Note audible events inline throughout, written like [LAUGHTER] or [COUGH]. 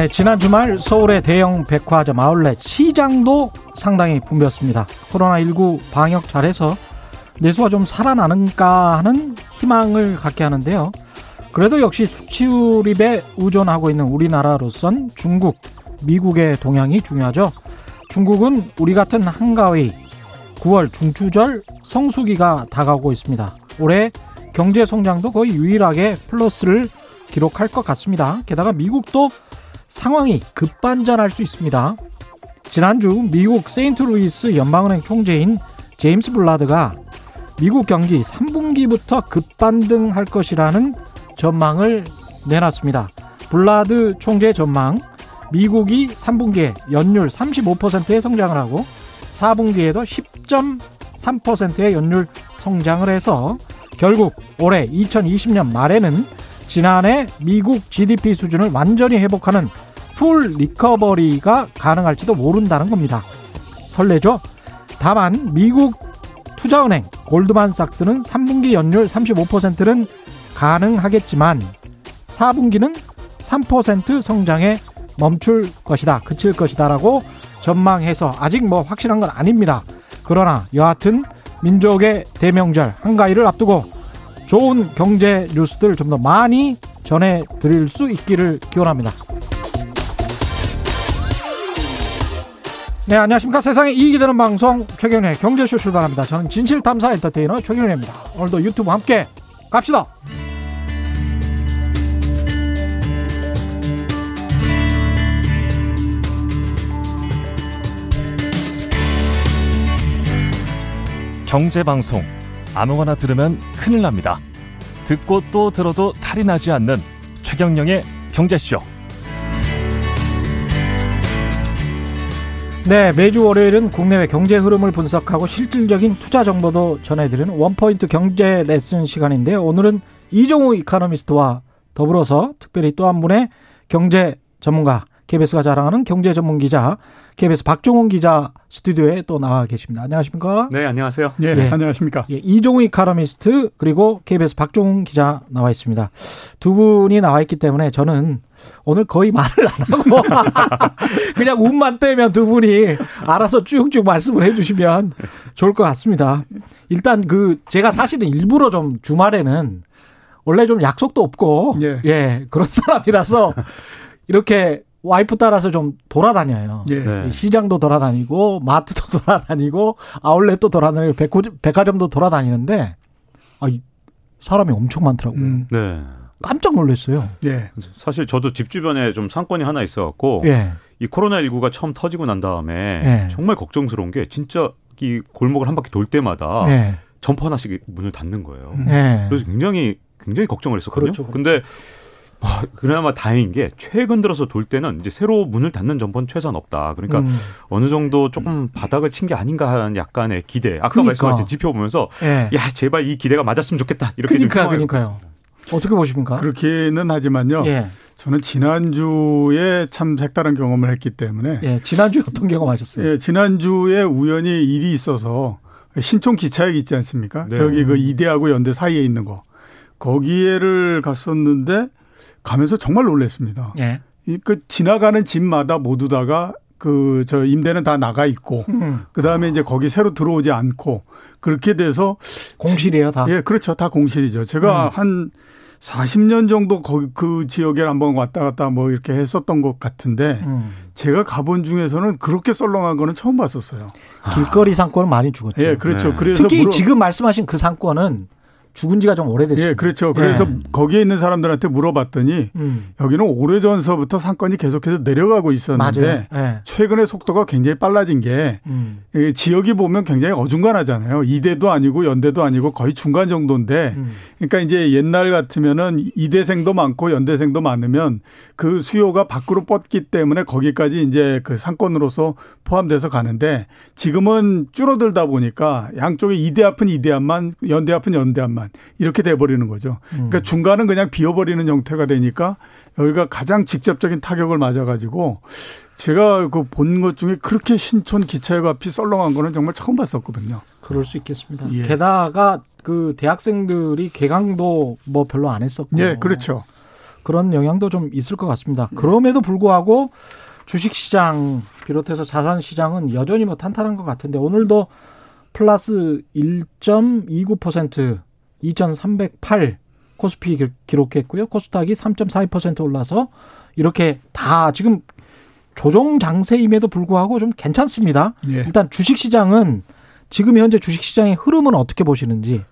네, 지난 주말 서울의 대형 백화점 아울렛 시장도 상당히 붐볐습니다. 코로나19 방역 잘해서 내수가 좀 살아나는가 하는 희망을 갖게 하는데요. 그래도 역시 수치율입에 의존하고 있는 우리나라로선 중국, 미국의 동향이 중요하죠. 중국은 우리 같은 한가위 9월 중추절 성수기가 다가오고 있습니다. 올해 경제 성장도 거의 유일하게 플러스를 기록할 것 같습니다. 게다가 미국도 상황이 급반전할 수 있습니다. 지난주 미국 세인트루이스 연방은행 총재인 제임스 블라드가 미국 경기 3분기부터 급반등할 것이라는 전망을 내놨습니다. 블라드 총재 전망, 미국이 3분기에 연율 35%의 성장을 하고 4분기에도 10.3%의 연율 성장을 해서 결국 올해 2020년 말에는 지난해 미국 GDP 수준을 완전히 회복하는 풀 리커버리가 가능할지도 모른다는 겁니다. 설레죠? 다만 미국 투자은행 골드만삭스는 3분기 연율 35%는 가능하겠지만 4분기는 3% 성장에 멈출 것이다. 그칠 것이다라고 전망해서 아직 뭐 확실한 건 아닙니다. 그러나 여하튼 민족의 대명절 한가위를 앞두고 좋은 경제 뉴스들 좀 더 많이 전해드릴 수 있기를 기원합니다. 네, 안녕하십니까. 세상에 이익이 되는 방송 최경련의 경제쇼 출발합니다. 저는 진실탐사 엔터테이너 최경련입니다. 오늘도 유튜브 함께 갑시다. 경제방송 아무거나 들으면 큰일 납니다. 듣고 또 들어도 탈이 나지 않는 최경령의 경제쇼. 네, 매주 월요일은 국내외 경제 흐름을 분석하고 실질적인 투자 정보도 전해드리는 원포인트 경제 레슨 시간인데요. 오늘은 이종우 이카노미스트와 더불어서 특별히 또 한 분의 경제 전문가, KBS가 자랑하는 경제 전문 기자, KBS 박종훈 기자 스튜디오에 또 나와 계십니다. 안녕하십니까? 네, 안녕하세요. 예, 예. 안녕하십니까. 예, 이종우 이카노미스트 그리고 KBS 박종훈 기자 나와 있습니다. 두 분이 나와 있기 때문에 저는 오늘 거의 말을 안 하고 [LAUGHS] 그냥 운만 떼면 두 분이 알아서 쭉쭉 말씀을 해주시면 좋을 것 같습니다. 일단 그 제가 사실은 일부러 좀 주말에는 원래 좀 약속도 없고 예. 예 그런 사람이라서 이렇게 와이프 따라서 좀 돌아다녀요. 예. 네. 시장도 돌아다니고 마트도 [LAUGHS] 돌아다니고 아울렛도 돌아다니고 백화점도 돌아다니는데 아, 이 사람이 엄청 많더라고요. 음, 네. 깜짝 놀랐어요. 예. 사실 저도 집 주변에 좀 상권이 하나 있어갖고 예. 이 코로나 19가 처음 터지고 난 다음에 예. 정말 걱정스러운 게 진짜 이 골목을 한 바퀴 돌 때마다 예. 점퍼 하나씩 문을 닫는 거예요. 그래서 굉장히 굉장히 걱정을 했었거든요. 그렇죠, 그렇죠. 근데 와, 그나마 다행인 게 최근 들어서 돌 때는 이제 새로 문을 닫는 점퍼는 최소한 없다. 그러니까 음. 어느 정도 조금 바닥을 친 게 아닌가 하는 약간의 기대. 아까 그러니까. 말씀하신 지표 보면서 예. 야 제발 이 기대가 맞았으면 좋겠다. 이렇게 그러니까 좀 그러니까요. 어떻게 보십니까? 그렇기는 하지만요. 예. 저는 지난주에 참 색다른 경험을 했기 때문에 예. 지난주에 어떤 경험하셨어요? 예, 지난주에 우연히 일이 있어서 신촌 기차역 있지 않습니까? 네. 저기 그 이대하고 연대 사이에 있는 거. 거기에를 갔었는데 가면서 정말 놀랐습니다. 예. 이그 지나가는 집마다 모두 다가 그 저 임대는 다 나가 있고 음. 그다음에 이제 거기 새로 들어오지 않고 그렇게 돼서 공실이에요, 다. 예, 그렇죠. 다 공실이죠. 제가 음. 한 40년 정도 거기 그 지역에 한번 왔다 갔다 뭐 이렇게 했었던 것 같은데 음. 제가 가본 중에서는 그렇게 썰렁한 거는 처음 봤었어요. 길거리 상권은 많이 죽었죠. 예, 그렇죠. 네. 그래서 특히 물어- 지금 말씀하신 그 상권은 죽은 지가 좀 오래됐습니다. 예, 그렇죠. 그래서 예. 거기에 있는 사람들한테 물어봤더니 음. 여기는 오래전서부터 상권이 계속해서 내려가고 있었는데. 예. 최근에 속도가 굉장히 빨라진 게 음. 이 지역이 보면 굉장히 어중간하잖아요. 이대도 아니고 연대도 아니고 거의 중간 정도인데 음. 그러니까 이제 옛날 같으면은 이대생도 많고 연대생도 많으면 그 수요가 밖으로 뻗기 때문에 거기까지 이제 그 상권으로서 포함돼서 가는데 지금은 줄어들다 보니까 양쪽에 이대 앞은 이대 앞만 연대 앞은 연대 앞만 이렇게 돼 버리는 거죠. 그러니까 중간은 그냥 비어버리는 형태가 되니까 여기가 가장 직접적인 타격을 맞아 가지고 제가 그 본 것 중에 그렇게 신촌 기차역 앞이 썰렁한 거는 정말 처음 봤었거든요. 그럴 수 있겠습니다. 예. 게다가 그 대학생들이 개강도 뭐 별로 안 했었고. 예, 그렇죠. 그런 영향도 좀 있을 것 같습니다. 그럼에도 불구하고 주식시장 비롯해서 자산시장은 여전히 뭐 탄탄한 것 같은데 오늘도 플러스 1.29% 2,308 코스피 기록했고요. 코스닥이 3.42% 올라서 이렇게 다 지금 조정 장세임에도 불구하고 좀 괜찮습니다. 예. 일단 주식 시장은 지금 현재 주식 시장의 흐름은 어떻게 보시는지?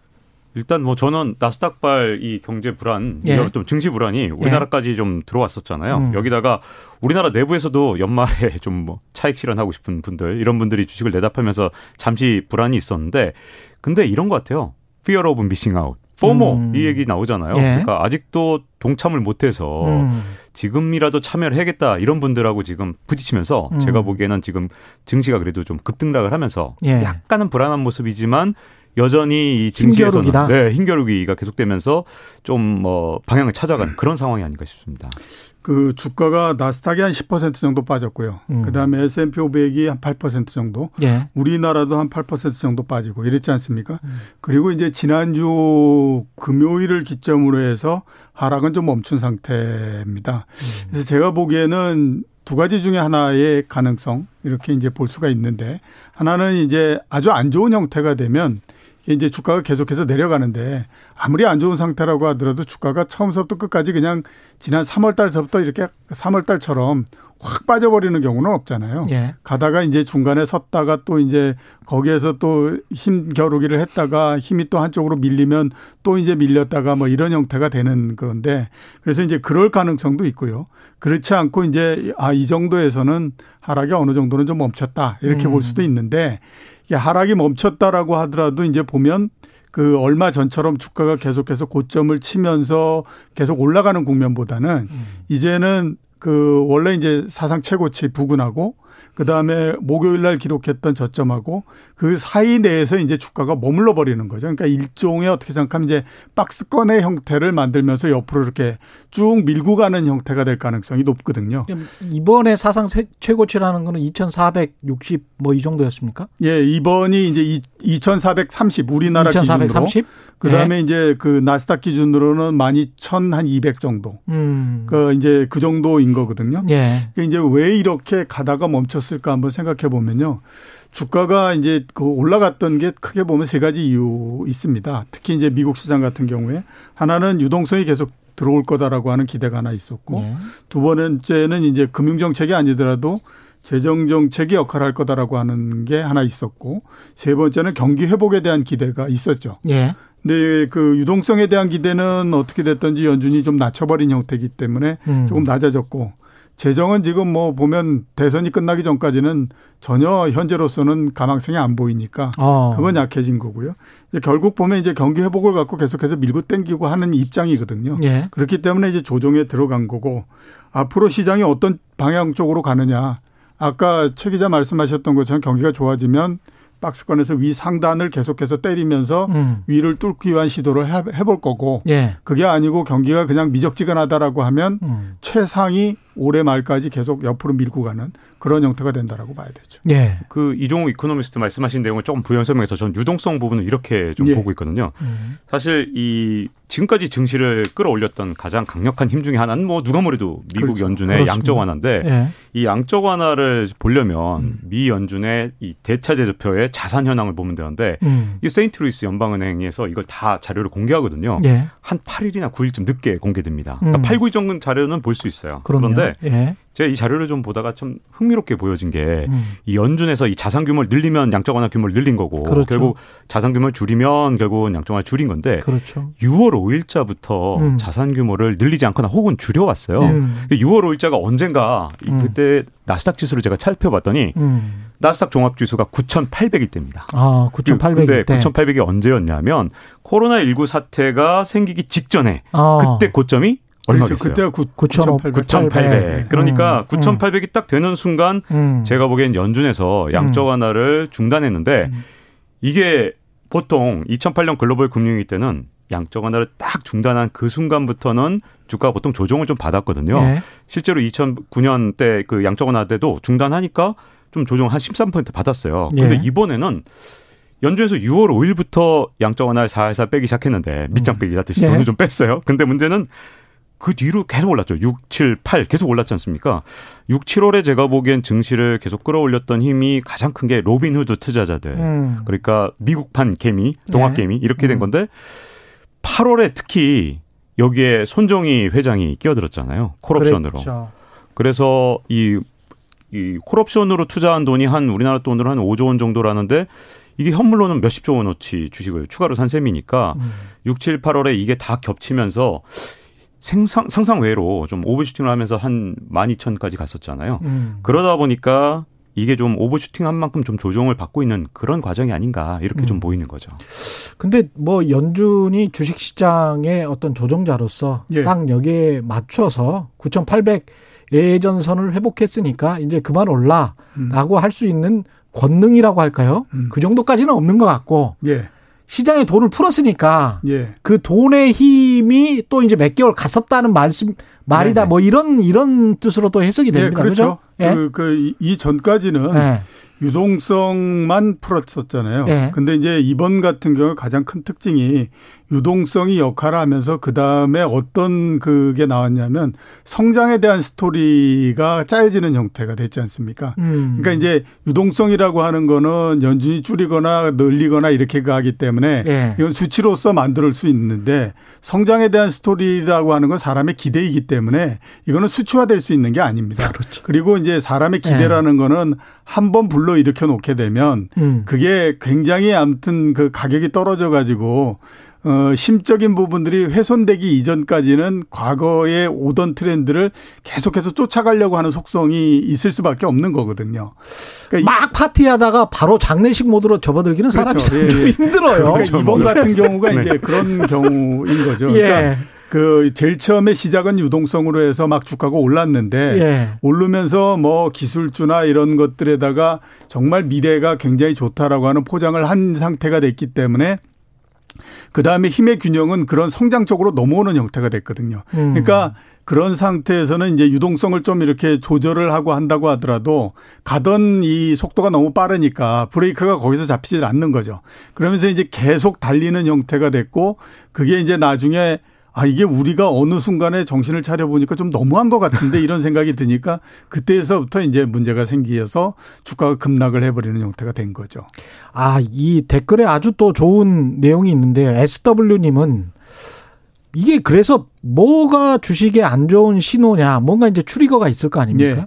일단 뭐 저는 나스닥발 이 경제 불안, 예. 좀 증시 불안이 우리나라까지 예. 좀 들어왔었잖아요. 음. 여기다가 우리나라 내부에서도 연말에 [LAUGHS] 좀 뭐 차익 실현하고 싶은 분들 이런 분들이 주식을 내답하면서 잠시 불안이 있었는데 근데 이런 것 같아요. Fear of missing out. 포모 음. 이 얘기 나오잖아요. 예. 그러니까 아직도 동참을 못해서 음. 지금이라도 참여를 해야겠다 이런 분들하고 지금 부딪히면서 음. 제가 보기에는 지금 증시가 그래도 좀 급등락을 하면서 예. 약간은 불안한 모습이지만 여전히 이 증시에서는 힘겨루기다. 네, 힘겨루기가 계속되면서 좀 뭐 방향을 찾아가는 그런 상황이 아닌가 싶습니다. 그 주가가 나스닥이 한 10% 정도 빠졌고요. 음. 그다음에 S&P 500이 한 8% 정도. 예. 우리나라도 한 8% 정도 빠지고 이랬지 않습니까? 음. 그리고 이제 지난주 금요일을 기점으로 해서 하락은 좀 멈춘 상태입니다. 음. 그래서 제가 보기에는 두 가지 중에 하나의 가능성 이렇게 이제 볼 수가 있는데 하나는 이제 아주 안 좋은 형태가 되면 이제 주가가 계속해서 내려가는데 아무리 안 좋은 상태라고 하더라도 주가가 처음부터 끝까지 그냥 지난 3월 달서부터 이렇게 3월 달처럼 확 빠져버리는 경우는 없잖아요. 예. 가다가 이제 중간에 섰다가 또 이제 거기에서 또 힘 겨루기를 했다가 힘이 또 한쪽으로 밀리면 또 이제 밀렸다가 뭐 이런 형태가 되는 건데 그래서 이제 그럴 가능성도 있고요. 그렇지 않고 이제 아, 이 정도에서는 하락이 어느 정도는 좀 멈췄다 이렇게 음. 볼 수도 있는데 하락이 멈췄다라고 하더라도 이제 보면 그 얼마 전처럼 주가가 계속해서 고점을 치면서 계속 올라가는 국면보다는 음. 이제는 그 원래 이제 사상 최고치 부근하고 그 다음에 목요일 날 기록했던 저점하고 그 사이 내에서 이제 주가가 머물러 버리는 거죠. 그러니까 일종의 어떻게 생각하면 이제 박스권의 형태를 만들면서 옆으로 이렇게 쭉 밀고 가는 형태가 될 가능성이 높거든요. 이번에 사상 최고치라는 거는 2,460 뭐 이 정도였습니까? 예, 이번이 이제 2,430 우리나라 2,430? 기준으로 그다음에 네. 이제 그 나스닥 기준으로는 12,200 정도. 음. 그 이제 그 정도인 거거든요. 예. 그러니까 이제 왜 이렇게 가다가 멈췄을까 한번 생각해 보면요. 주가가 이제 그 올라갔던 게 크게 보면 세 가지 이유 있습니다. 특히 이제 미국 시장 같은 경우에 하나는 유동성이 계속 들어올 거다라고 하는 기대가 하나 있었고 네. 두 번째는 이제 금융 정책이 아니더라도 재정 정책이 역할을 할 거다라고 하는 게 하나 있었고 세 번째는 경기 회복에 대한 기대가 있었죠. 예. 근데 그 유동성에 대한 기대는 어떻게 됐든지 연준이 좀 낮춰버린 형태이기 때문에 음. 조금 낮아졌고 재정은 지금 뭐 보면 대선이 끝나기 전까지는 전혀 현재로서는 가망성이 안 보이니까 어. 그건 약해진 거고요. 이제 결국 보면 이제 경기 회복을 갖고 계속해서 밀고 땡기고 하는 입장이거든요. 예. 그렇기 때문에 이제 조정에 들어간 거고 앞으로 시장이 어떤 방향 쪽으로 가느냐. 아까 최 기자 말씀하셨던 것처럼 경기가 좋아지면 박스권에서 위 상단을 계속해서 때리면서 음. 위를 뚫기 위한 시도를 해볼 거고 예. 그게 아니고 경기가 그냥 미적지근하다라고 하면 음. 최상위 올해 말까지 계속 옆으로 밀고 가는 그런 형태가 된다라고 봐야 되죠. 예. 그 이종욱 이코노미스트 말씀하신 내용을 조금 부연 설명해서 전 유동성 부분을 이렇게 좀 예. 보고 있거든요. 음. 사실 이 지금까지 증시를 끌어올렸던 가장 강력한 힘 중에 하나는 뭐 누가 뭐래도 미국 그렇죠. 연준의 그렇습니다. 양적 완화인데 예. 이 양적 완화를 보려면 음. 미 연준의 이 대차대조표의 자산 현황을 보면 되는데 음. 이 세인트루이스 연방은행에서 이걸 다 자료를 공개하거든요. 예. 한 8일이나 9일쯤 늦게 공개됩니다. 그러니까 음. 8, 9일 정도 자료는 볼 수 있어요. 그럼요. 그런데 예. 제가 이 자료를 좀 보다가 참 흥미롭게 보여진 게이 음. 연준에서 이 자산 규모를 늘리면 양적 완화 규모를 늘린 거고 그렇죠. 결국 자산 규모를 줄이면 결국은 양적 완화 줄인 건데 그렇죠. 6월 5일자부터 음. 자산 규모를 늘리지 않거나 혹은 줄여왔어요. 음. 6월 5일자가 언젠가 음. 그때 나스닥 지수를 제가 살펴봤더니 음. 나스닥 종합지수가 9,800일 때입니다. 아, 9,800일 근데 때. 9,800이 언제였냐면 코로나 19 사태가 생기기 직전에 아. 그때 고점이 얼마겠어요? 그때가 9,800. 9,800. 그러니까 음. 9,800이 딱 되는 순간 음. 제가 보기엔 연준에서 양적 음. 완화를 중단했는데 음. 이게 보통 2008년 글로벌 금융위기 때는 양적 완화를 딱 중단한 그 순간부터는 주가가 보통 조정을 좀 받았거든요. 네. 실제로 2009년 때 그 양적 완화 때도 중단하니까 좀 조정 한 13% 받았어요. 근데 네. 이번에는 연준에서 6월 5일부터 양적 완화를 살살 빼기 시작했는데 밑장 빼기 같듯이 네. 돈을 좀 뺐어요. 근데 문제는 그 뒤로 계속 올랐죠. 6, 7, 8 계속 올랐지 않습니까? 6, 7월에 제가 보기엔 증시를 계속 끌어올렸던 힘이 가장 큰 게 로빈후드 투자자들. 음. 그러니까 미국판 개미, 동학 개미 네. 이렇게 된 음. 건데 8월에 특히 여기에 손정희 회장이 끼어들었잖아요. 콜옵션으로. 그래서 이, 이 콜옵션으로 투자한 돈이 한 우리나라 돈으로 한 5조 원 정도라는데 이게 현물로는 몇십조 원어치 주식을 추가로 산 셈이니까 음. 6, 7, 8월에 이게 다 겹치면서 생상, 상상 외로 좀 오버슈팅을 하면서 한 12,000까지 갔었잖아요. 음. 그러다 보니까 이게 좀 오버슈팅 한 만큼 좀 조정을 받고 있는 그런 과정이 아닌가 이렇게 음. 좀 보이는 거죠. 근데 뭐 연준이 주식시장의 어떤 조정자로서 예. 딱 여기에 맞춰서 9,800 예전선을 회복했으니까 이제 그만 올라라고 음. 할수 있는 권능이라고 할까요? 음. 그 정도까지는 없는 것 같고 예. 시장에 돈을 풀었으니까 예. 그 돈의 힘이 또 이제 몇 개월 갔었다는 말씀 말이다. 네네. 뭐 이런 이런 뜻으로 또 해석이 예, 됩니다. 예, 그렇죠. 그이 그, 그 전까지는 예. 유동성만 풀었었잖아요. 예. 근데 이제 이번 같은 경우 가장 큰 특징이 유동성이 역할을 하면서 그 다음에 어떤 그게 나왔냐면 성장에 대한 스토리가 짜여지는 형태가 됐지 않습니까? 음. 그러니까 이제 유동성이라고 하는 거는 연준이 줄이거나 늘리거나 이렇게 가기 때문에 예. 이건 수치로서 만들 수 있는데 성장에 대한 스토리라고 하는 건 사람의 기대이기 때문에 이거는 수치화될 수 있는 게 아닙니다. 그렇죠. 그리고 이제 사람의 기대라는 예. 거는 한 번 불러 일으켜 놓게 되면 음. 그게 굉장히 아무튼 그 가격이 떨어져 가지고 어, 심적인 부분들이 훼손되기 이전까지는 과거에 오던 트렌드를 계속해서 쫓아가려고 하는 속성이 있을 수밖에 없는 거거든요. 그러니까 막 파티하다가 바로 장례식 모드로 접어들기는 그렇죠. 사람이 예, 좀 예. 힘들어요. 그러니까 이번 같은 경우가 네. 이제 그런 경우인 거죠. [LAUGHS] 그러니까 예. 그 제일 처음에 시작은 유동성으로 해서 막 주가가 올랐는데 예. 오르면서 뭐 기술주나 이런 것들에다가 정말 미래가 굉장히 좋다라고 하는 포장을 한 상태가 됐기 때문에 그 다음에 힘의 균형은 그런 성장 쪽으로 넘어오는 형태가 됐거든요. 음. 그러니까 그런 상태에서는 이제 유동성을 좀 이렇게 조절을 하고 한다고 하더라도 가던 이 속도가 너무 빠르니까 브레이크가 거기서 잡히질 않는 거죠. 그러면서 이제 계속 달리는 형태가 됐고 그게 이제 나중에 아, 이게 우리가 어느 순간에 정신을 차려보니까 좀 너무한 것 같은데 이런 생각이 드니까 그때에서부터 이제 문제가 생기어서 주가가 급락을 해버리는 형태가 된 거죠. 아, 이 댓글에 아주 또 좋은 내용이 있는데요. SW님은 이게 그래서 뭐가 주식에 안 좋은 신호냐, 뭔가 이제 추리거가 있을 거 아닙니까? 예.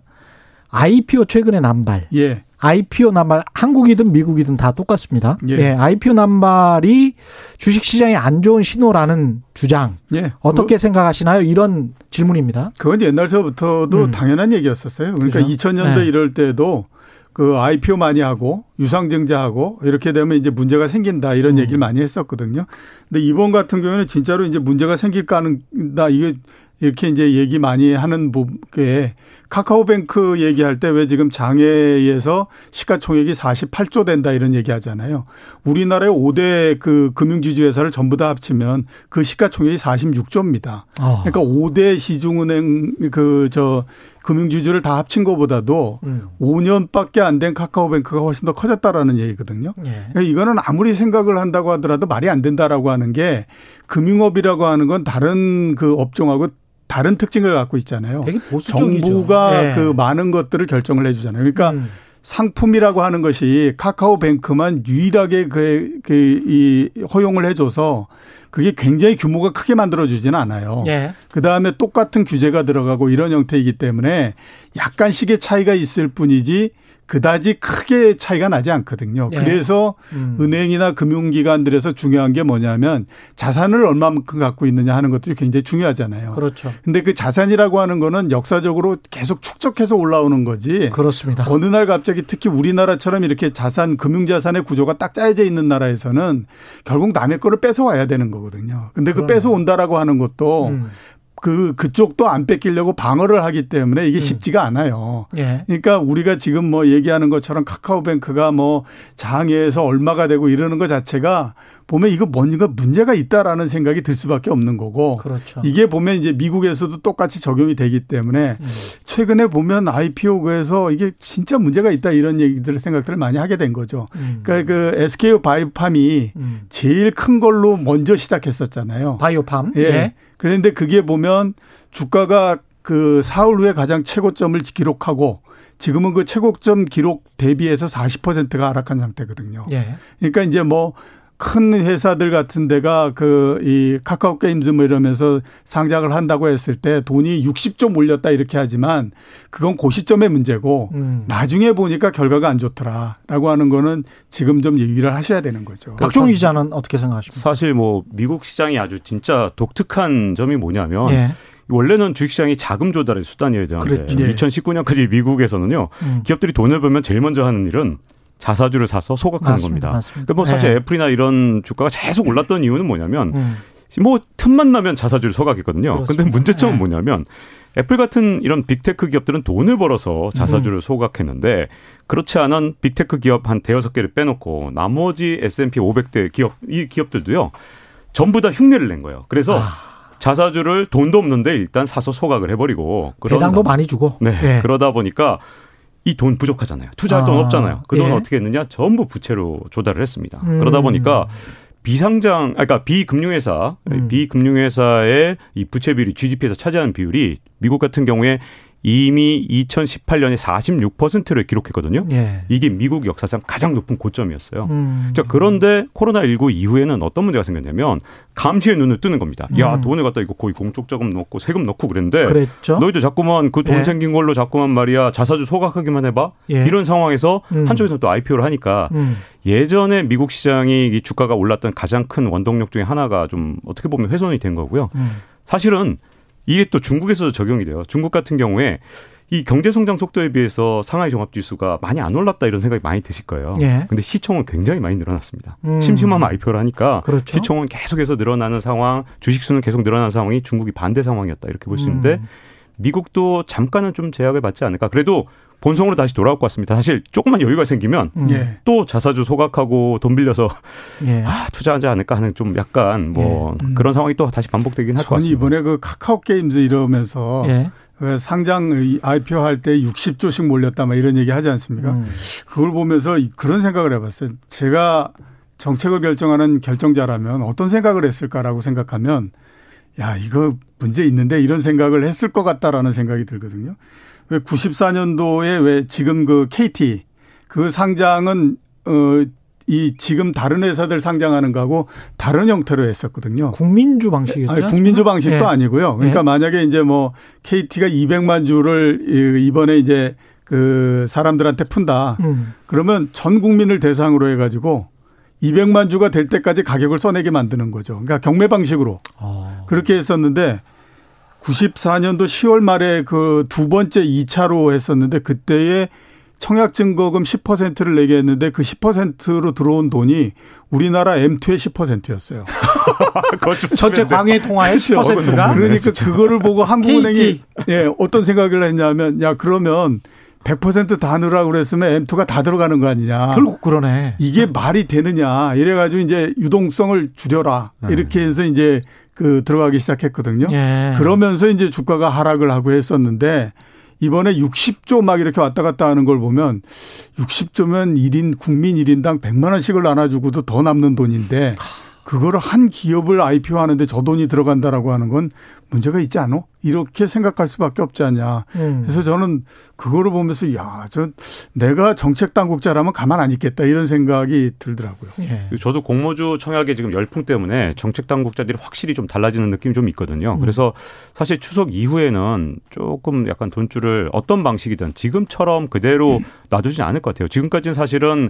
IPO 최근에 남발. 예. IPO 남발 한국이든 미국이든 다 똑같습니다. 예. 예 IPO 남발이 주식 시장에 안 좋은 신호라는 주장. 예. 어떻게 생각하시나요? 이런 질문입니다. 그건 옛날서부터도 음. 당연한 얘기였었어요. 그러니까 그렇죠? 2000년대 예. 이럴 때도 그 IPO 많이 하고 유상증자하고 이렇게 되면 이제 문제가 생긴다 이런 음. 얘기를 많이 했었거든요. 근데 이번 같은 경우에는 진짜로 이제 문제가 생길까 하는다 이게 이렇게 이제 얘기 많이 하는 부분에 카카오뱅크 얘기할 때 왜 지금 장애에서 시가총액이 48조 된다 이런 얘기 하잖아요. 우리나라의 5대 그 금융지주 회사를 전부 다 합치면 그 시가총액이 46조입니다. 어. 그러니까 5대 시중은행 그 저 금융지주를 다 합친 것보다도 음. 5년밖에 안 된 카카오뱅크가 훨씬 더 커졌다라는 얘기거든요. 예. 그러니까 이거는 아무리 생각을 한다고 하더라도 말이 안 된다라고 하는 게 금융업이라고 하는 건 다른 그 업종하고 다른 특징을 갖고 있잖아요. 정부가 네. 그 많은 것들을 결정을 해주잖아요. 그러니까 음. 상품이라고 하는 것이 카카오뱅크만 유일하게 그, 그, 이 허용을 해줘서 그게 굉장히 규모가 크게 만들어주지는 않아요. 예. 그 다음에 똑같은 규제가 들어가고 이런 형태이기 때문에 약간씩의 차이가 있을 뿐이지 그다지 크게 차이가 나지 않거든요. 네. 그래서 음. 은행이나 금융기관들에서 중요한 게 뭐냐면 자산을 얼마만큼 갖고 있느냐 하는 것들이 굉장히 중요하잖아요. 그렇죠. 근데 그 자산이라고 하는 거는 역사적으로 계속 축적해서 올라오는 거지. 그렇습니다. 어느 날 갑자기 특히 우리나라처럼 이렇게 자산, 금융자산의 구조가 딱 짜여져 있는 나라에서는 결국 남의 거를 뺏어 와야 되는 거거든요. 근데 그 뺏어 온다라고 하는 것도 음. 그 그쪽도 안 뺏기려고 방어를 하기 때문에 이게 음. 쉽지가 않아요. 예. 그러니까 우리가 지금 뭐 얘기하는 것처럼 카카오뱅크가 뭐 장애에서 얼마가 되고 이러는 것 자체가 보면 이거 뭔가 문제가 있다라는 생각이 들 수밖에 없는 거고. 그렇죠. 이게 보면 이제 미국에서도 똑같이 적용이 되기 때문에 음. 최근에 보면 IPO에서 이게 진짜 문제가 있다 이런 얘기들 생각들을 많이 하게 된 거죠. 음. 그러니까 그 SKO 바이오팜이 음. 제일 큰 걸로 먼저 시작했었잖아요. 바이오팜. 예. 예. 그런데 그게 보면 주가가 그 사흘 후에 가장 최고점을 기록하고 지금은 그 최고점 기록 대비해서 40%가 하락한 상태거든요. 예. 그러니까 이제 뭐 큰 회사들 같은 데가 그 이 카카오 게임즈 뭐 이러면서 상장을 한다고 했을 때 돈이 60조 몰렸다 이렇게 하지만 그건 고 시점의 문제고 음. 나중에 보니까 결과가 안 좋더라라고 하는 거는 지금 좀 얘기를 하셔야 되는 거죠. 박종 기자는 어떻게 생각하십니까? 사실 뭐 미국 시장이 아주 진짜 독특한 점이 뭐냐면 예. 원래는 주식시장이 자금 조달의 수단이어야 되는데 그랬죠. 2019년까지 미국에서는요 음. 기업들이 돈을 벌면 제일 먼저 하는 일은 자사주를 사서 소각하는 맞습니다, 겁니다. 맞습니다. 그러니까 뭐 사실 네. 애플이나 이런 주가가 계속 올랐던 이유는 뭐냐면 음. 뭐 틈만 나면 자사주를 소각했거든요. 그런데 문제점은 네. 뭐냐면 애플 같은 이런 빅테크 기업들은 돈을 벌어서 자사주를 음. 소각했는데 그렇지 않은 빅테크 기업 한 대여섯 개를 빼놓고 나머지 S&P 500대 기업 이 기업들도요 전부 다 흉내를 낸 거예요. 그래서 아. 자사주를 돈도 없는데 일단 사서 소각을 해버리고 배당도 많이 주고 네 예. 그러다 보니까 이 돈 부족하잖아요. 투자할 아, 돈 없잖아요. 그 돈은 예. 어떻게 했느냐? 전부 부채로 조달을 했습니다. 음. 그러다 보니까 비상장, 아, 그러니까 비금융회사, 음. 비금융회사의 이 부채 비율이 GDP에서 차지하는 비율이 미국 같은 경우에 이미 2018년에 46%를 기록했거든요. 예. 이게 미국 역사상 가장 높은 고점이었어요. 음. 자, 그런데 코로나19 이후에는 어떤 문제가 생겼냐면 감시의 눈을 뜨는 겁니다. 음. 야, 돈을 갖다 이거 거의 공적 자금 넣고 세금 넣고 그랬는데 그랬죠? 너희들 자꾸만 그돈 예. 생긴 걸로 자꾸만 말이야 자사주 소각하기만 해봐. 예. 이런 상황에서 음. 한쪽에서 또 IPO를 하니까 음. 예전에 미국 시장이 주가가 올랐던 가장 큰 원동력 중에 하나가 좀 어떻게 보면 훼손이 된 거고요. 음. 사실은 이게 또 중국에서도 적용이 돼요. 중국 같은 경우에 이 경제 성장 속도에 비해서 상하이 종합 지수가 많이 안 올랐다 이런 생각이 많이 드실 거예요. 예. 근데 시총은 굉장히 많이 늘어났습니다. 음. 심심하면 IPO를 하니까 그렇죠. 시총은 계속해서 늘어나는 상황, 주식 수는 계속 늘어나는 상황이 중국이 반대 상황이었다 이렇게 볼 수 있는데 음. 미국도 잠깐은 좀 제약을 받지 않을까. 그래도 본성으로 다시 돌아올 것 같습니다. 사실 조금만 여유가 생기면 음. 예. 또 자사주 소각하고 돈 빌려서 예. 아, 투자하지 않을까 하는 좀 약간 뭐 예. 음. 그런 상황이 또 다시 반복되긴 할 것 같습니다. 이번에 그 카카오 게임즈 이러면서 예. 왜 상장 IPO 할 때 60조씩 몰렸다 막 이런 얘기 하지 않습니까? 음. 그걸 보면서 그런 생각을 해봤어요. 제가 정책을 결정하는 결정자라면 어떤 생각을 했을까라고 생각하면 야 이거 문제 있는데 이런 생각을 했을 것 같다라는 생각이 들거든요. 왜 94년도에 왜 지금 그 KT 그 상장은 어 이 지금 다른 회사들 상장하는 거하고 다른 형태로 했었거든요. 국민주 방식이죠. 아니, 국민주 방식도 네. 아니고요. 그러니까 네. 만약에 이제 뭐 KT가 200만 주를 이번에 이제 그 사람들한테 푼다. 음. 그러면 전 국민을 대상으로 해 가지고 200만 주가 될 때까지 가격을 써내게 만드는 거죠. 그러니까 경매 방식으로 아. 그렇게 했었는데 94년도 10월 말에 그 두 번째 2차로 했었는데 그때에 청약 증거금 10%를 내게 했는데 그 10%로 들어온 돈이 우리나라 M2의 10%였어요. [LAUGHS] 전체 광해 통화의 10%가 그러니까 그거를 보고 한국은행이 예, 어떤 생각을 했냐면 야 그러면 100%다 넣으라고 그랬으면 M2가 다 들어가는 거 아니냐. 결국 그러네. 이게 말이 되느냐. 이래가지고 이제 유동성을 줄여라. 이렇게 해서 이제 그 들어가기 시작했거든요. 예. 그러면서 이제 주가가 하락을 하고 했었는데 이번에 60조 막 이렇게 왔다 갔다 하는 걸 보면 60조면 1인 국민 1인당 100만 원씩을 나눠 주고도 더 남는 돈인데 그거를 한 기업을 IPO 하는데 저 돈이 들어간다라고 하는 건 문제가 있지 않어? 이렇게 생각할 수밖에 없지 않냐. 음. 그래서 저는 그거를 보면서 야, 저 내가 정책 당국자라면 가만 안 있겠다 이런 생각이 들더라고요. 예. 저도 공모주 청약의 지금 열풍 때문에 정책 당국자들이 확실히 좀 달라지는 느낌이 좀 있거든요. 음. 그래서 사실 추석 이후에는 조금 약간 돈줄을 어떤 방식이든 지금처럼 그대로 음. 놔두지 않을 것 같아요. 지금까지는 사실은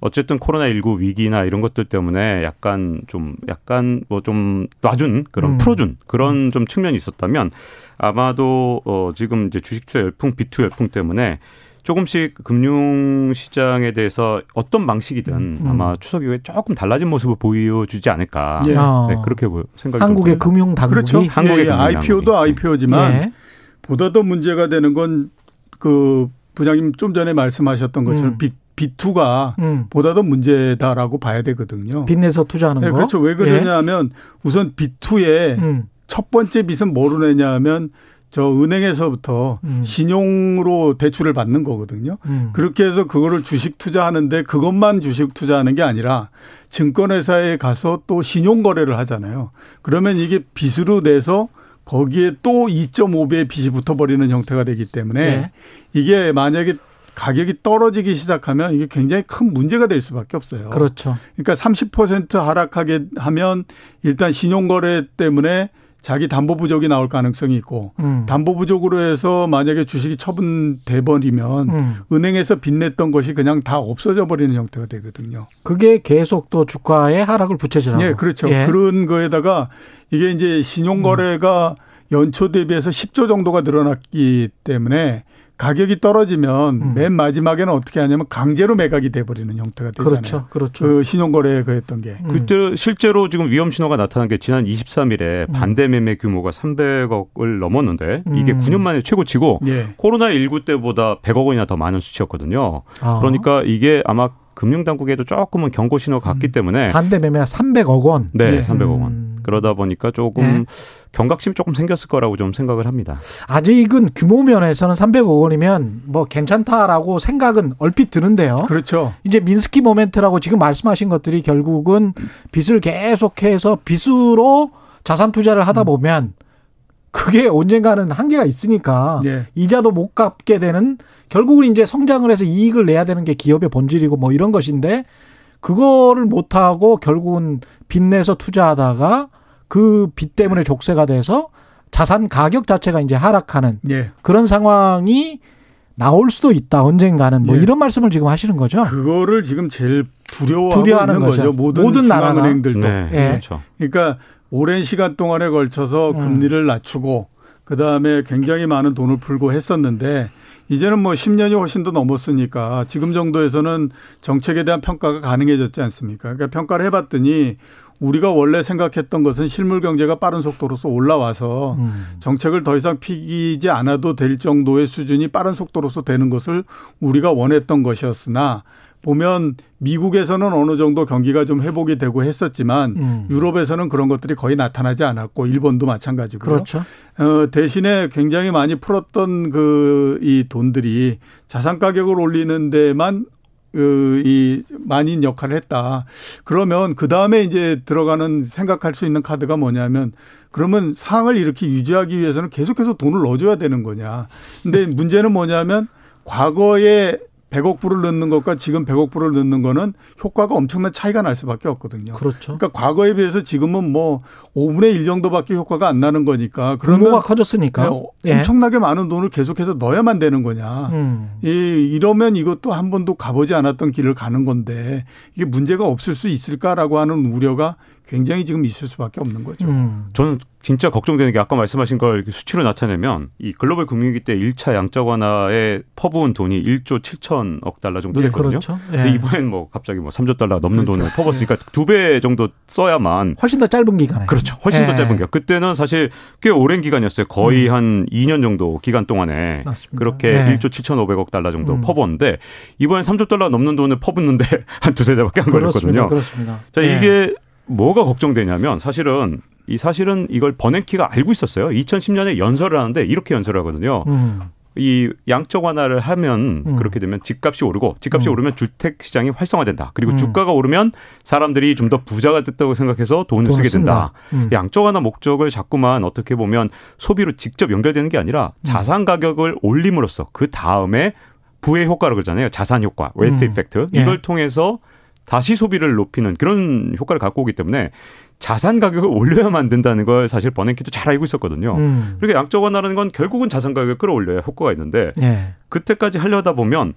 어쨌든 코로나19 위기나 이런 것들 때문에 약간 좀 약간 뭐 좀 놔준 그런 음. 풀어준 그런 좀 측면이 있었다면 아마도 어 지금 이제 주식 투자 열풍 비투 열풍 때문에 조금씩 금융 시장에 대해서 어떤 방식이든 음. 아마 추석 이후에 조금 달라진 모습을 보여주지 않을까. 예. 네, 그렇게 생각이 한국의 금융 당국이 그렇죠. 한국의 예, 예. IPO도 IPO지만 예. 보다 더 문제가 되는 건 그 부장님 좀 전에 말씀하셨던 것처럼 음. B2가 음. 보다 더 문제다라고 봐야 되거든요. 빚 내서 투자하는 네, 거. 그렇죠. 왜 그러냐면 예. 우선 B2의 음. 첫 번째 빚은 뭐로 내냐면 저 은행에서부터 음. 신용으로 대출을 받는 거거든요. 음. 그렇게 해서 그거를 주식 투자하는데 그것만 주식 투자하는 게 아니라 증권회사에 가서 또 신용 거래를 하잖아요. 그러면 이게 빚으로 내서 거기에 또 2.5배의 빚이 붙어버리는 형태가 되기 때문에 네. 이게 만약에 가격이 떨어지기 시작하면 이게 굉장히 큰 문제가 될 수밖에 없어요. 그렇죠. 그러니까 30% 하락하게 하면 일단 신용거래 때문에 자기 담보 부족이 나올 가능성이 있고 음. 담보 부족으로 해서 만약에 주식이 처분돼 버리면 음. 은행에서 빚냈던 것이 그냥 다 없어져 버리는 형태가 되거든요. 그게 계속 또 주가의 하락을 부채질하고. 네, 그렇죠. 예. 그런 거에다가 이게 이제 신용 거래가 음. 연초 대비해서 10조 정도가 늘어났기 때문에 가격이 떨어지면 음. 맨 마지막에는 어떻게 하냐면 강제로 매각이 돼버리는 형태가 되잖아요. 그렇죠, 그렇죠. 그 신용거래에 그랬던 게. 음. 그때 실제로 지금 위험 신호가 나타난 게 지난 23일에 음. 반대 매매 규모가 300억을 넘었는데 이게 음. 9년 만에 최고치고 예. 코로나 19 때보다 100억 원이나 더 많은 수치였거든요. 아. 그러니까 이게 아마 금융당국에도 조금은 경고 신호가 갔기 음. 때문에 반대 매매가 300억 원. 네, 네. 300억 원. 음. 그러다 보니까 조금 네. 경각심이 조금 생겼을 거라고 좀 생각을 합니다. 아직은 규모 면에서는 300억 원이면 뭐 괜찮다라고 생각은 얼핏 드는데요. 그렇죠. 이제 민스키 모멘트라고 지금 말씀하신 것들이 결국은 빚을 계속해서 빚으로 자산 투자를 하다 음. 보면 그게 언젠가는 한계가 있으니까 네. 이자도 못 갚게 되는 결국은 이제 성장을 해서 이익을 내야 되는 게 기업의 본질이고 뭐 이런 것인데 그거를 못 하고 결국은 빚내서 투자하다가 그 빚 때문에 족쇄가 돼서 자산 가격 자체가 이제 하락하는 네. 그런 상황이 나올 수도 있다 언젠가는 뭐 예. 이런 말씀을 지금 하시는 거죠. 그거를 지금 제일 두려워하고 두려워하는 있는 거죠. 거죠. 모든, 모든 중앙은행들도. 네. 예. 그렇죠. 그러니까 오랜 시간 동안에 걸쳐서 음. 금리를 낮추고 그 다음에 굉장히 많은 돈을 풀고 했었는데 이제는 뭐 10년이 훨씬 더 넘었으니까 지금 정도에서는 정책에 대한 평가가 가능해졌지 않습니까? 그러니까 평가를 해봤더니 우리가 원래 생각했던 것은 실물 경제가 빠른 속도로서 올라와서 음. 정책을 더 이상 피기지 않아도 될 정도의 수준이 빠른 속도로서 되는 것을 우리가 원했던 것이었으나 보면 미국에서는 어느 정도 경기가 좀 회복이 되고 했었지만 음. 유럽에서는 그런 것들이 거의 나타나지 않았고 일본도 마찬가지고요. 그렇죠. 어, 대신에 굉장히 많이 풀었던 그 이 돈들이 자산 가격을 올리는 데만 그이 만인 역할을 했다. 그러면 그 다음에 이제 들어가는 생각할 수 있는 카드가 뭐냐면 그러면 상황을 이렇게 유지하기 위해서는 계속해서 돈을 넣어줘야 되는 거냐. 근데 문제는 뭐냐면 과거에 100억 불을 넣는 것과 지금 100억 불을 넣는 거는 효과가 엄청난 차이가 날 수밖에 없거든요. 그렇죠. 그러니까 과거에 비해서 지금은 뭐 5분의 1 정도밖에 효과가 안 나는 거니까 그러면 규모가 커졌으니까 네, 예. 엄청나게 많은 돈을 계속해서 넣어야만 되는 거냐. 음. 이 이러면 이것도 한 번도 가보지 않았던 길을 가는 건데 이게 문제가 없을 수 있을까라고 하는 우려가 굉장히 지금 있을 수밖에 없는 거죠. 음. 저는 진짜 걱정되는 게 아까 말씀하신 걸 수치로 나타내면 이 글로벌 금융위기 때 1차 양적 완화에 퍼부은 돈이 1조 7천억 달러 정도 네, 됐거든요. 네, 그렇죠. 네. 근데 이번엔 뭐 갑자기 뭐 3조 달러 넘는 그렇죠. 돈을 퍼붓으니까 두배 정도 써야만 훨씬 더 짧은 기간에 그렇죠. 훨씬 네. 더 짧은 기간. 그때는 사실 꽤 오랜 기간이었어요. 거의 음. 한 2년 정도 기간 동안에 맞습니다. 그렇게 네. 1조 7,500억 달러 정도 음. 퍼붓는데 이번엔 3조 달러 넘는 돈을 퍼붓는데 [LAUGHS] 한 두세 대밖에 안 걸렸거든요. 그렇습니다. 자, 이게 뭐가 걱정되냐면 사실은 이 사실은 이걸 버냉키가 알고 있었어요. 2010년에 연설을 하는데 이렇게 연설을 하거든요. 음. 이 양적 완화를 하면 음. 그렇게 되면 집값이 오르고 집값이 음. 오르면 주택 시장이 활성화된다. 그리고 음. 주가가 오르면 사람들이 좀 더 부자가 됐다고 생각해서 돈을 쓰게 된다. 음. 양적 완화 목적을 자꾸만 어떻게 보면 소비로 직접 연결되는 게 아니라 음. 자산 가격을 올림으로써 그 다음에 부의 효과를 그러잖아요. 자산 효과, 웨이트 이펙트. 예. 이걸 통해서 다시 소비를 높이는 그런 효과를 갖고 오기 때문에 자산 가격을 올려야만 된다는 걸 사실 버냉키도 잘 알고 있었거든요. 음. 그러니까 양적 완화라는 건 결국은 자산 가격을 끌어올려야 효과가 있는데 네. 그때까지 하려다 보면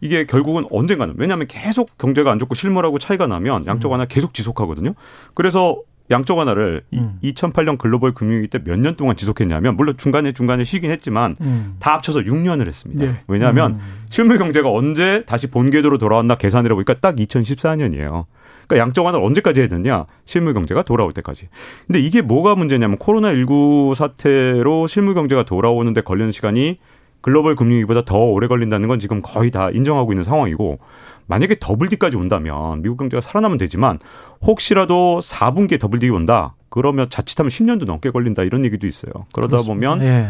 이게 결국은 언젠가는 왜냐하면 계속 경제가 안 좋고 실물하고 차이가 나면 양적 완화 계속 지속하거든요. 그래서 양적 완화를 음. 2008년 글로벌 금융위기 때 몇 년 동안 지속했냐면 물론 중간에 중간에 쉬긴 했지만 음. 다 합쳐서 6년을 했습니다. 네. 왜냐하면 음. 실물 경제가 언제 다시 본궤도로 돌아왔나 계산을 해보니까 딱 2014년이에요. 그러니까 양적 완화를 언제까지 해야 되냐? 실물 경제가 돌아올 때까지. 근데 이게 뭐가 문제냐면 코로나19 사태로 실물 경제가 돌아오는데 걸리는 시간이 글로벌 금융위기보다 더 오래 걸린다는 건 지금 거의 다 인정하고 있는 상황이고 만약에 더블디까지 온다면 미국 경제가 살아나면 되지만 혹시라도 4분기에 더블디 온다. 그러면 자칫하면 10년도 넘게 걸린다 이런 얘기도 있어요. 그러다 그렇습니다. 보면 예.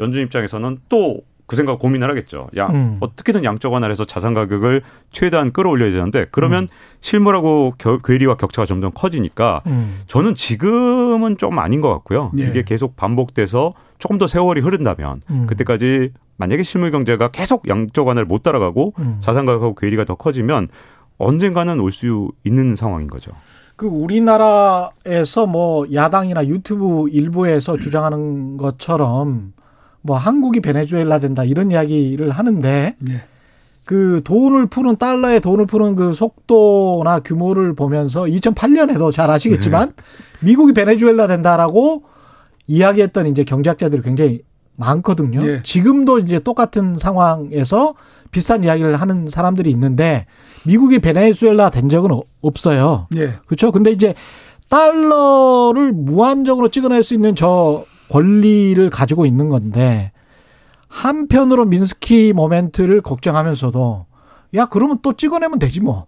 연준 입장에서는 또 그 생각 고민을 하겠죠. 야 음. 어떻게든 양적 완화해서 자산 가격을 최대한 끌어올려야 되는데 그러면 음. 실물하고 겨, 괴리와 격차가 점점 커지니까 음. 저는 지금은 좀 아닌 것 같고요. 예. 이게 계속 반복돼서 조금 더 세월이 흐른다면 음. 그때까지 만약에 실물 경제가 계속 양적 완화를 못 따라가고 음. 자산 가격하고 괴리가 더 커지면 언젠가는 올 수 있는 상황인 거죠. 그 우리나라에서 뭐 야당이나 유튜브 일부에서 [CLEARS THROAT] 주장하는 것처럼 뭐 한국이 베네수엘라 된다 이런 이야기를 하는데 네. 그 돈을 푸는 달러에 돈을 푸는 그 속도나 규모를 보면서 2008년에도 잘 아시겠지만 네. 미국이 베네수엘라 된다라고 이야기했던 이제 경제학자들이 굉장히 많거든요. 네. 지금도 이제 똑같은 상황에서 비슷한 이야기를 하는 사람들이 있는데 미국이 베네수엘라 된 적은 없어요. 예. 그렇죠. 근데 이제 달러를 무한적으로 찍어낼 수 있는 저 권리를 가지고 있는 건데 한편으로 민스키 모멘트를 걱정하면서도 야 그러면 또 찍어내면 되지 뭐.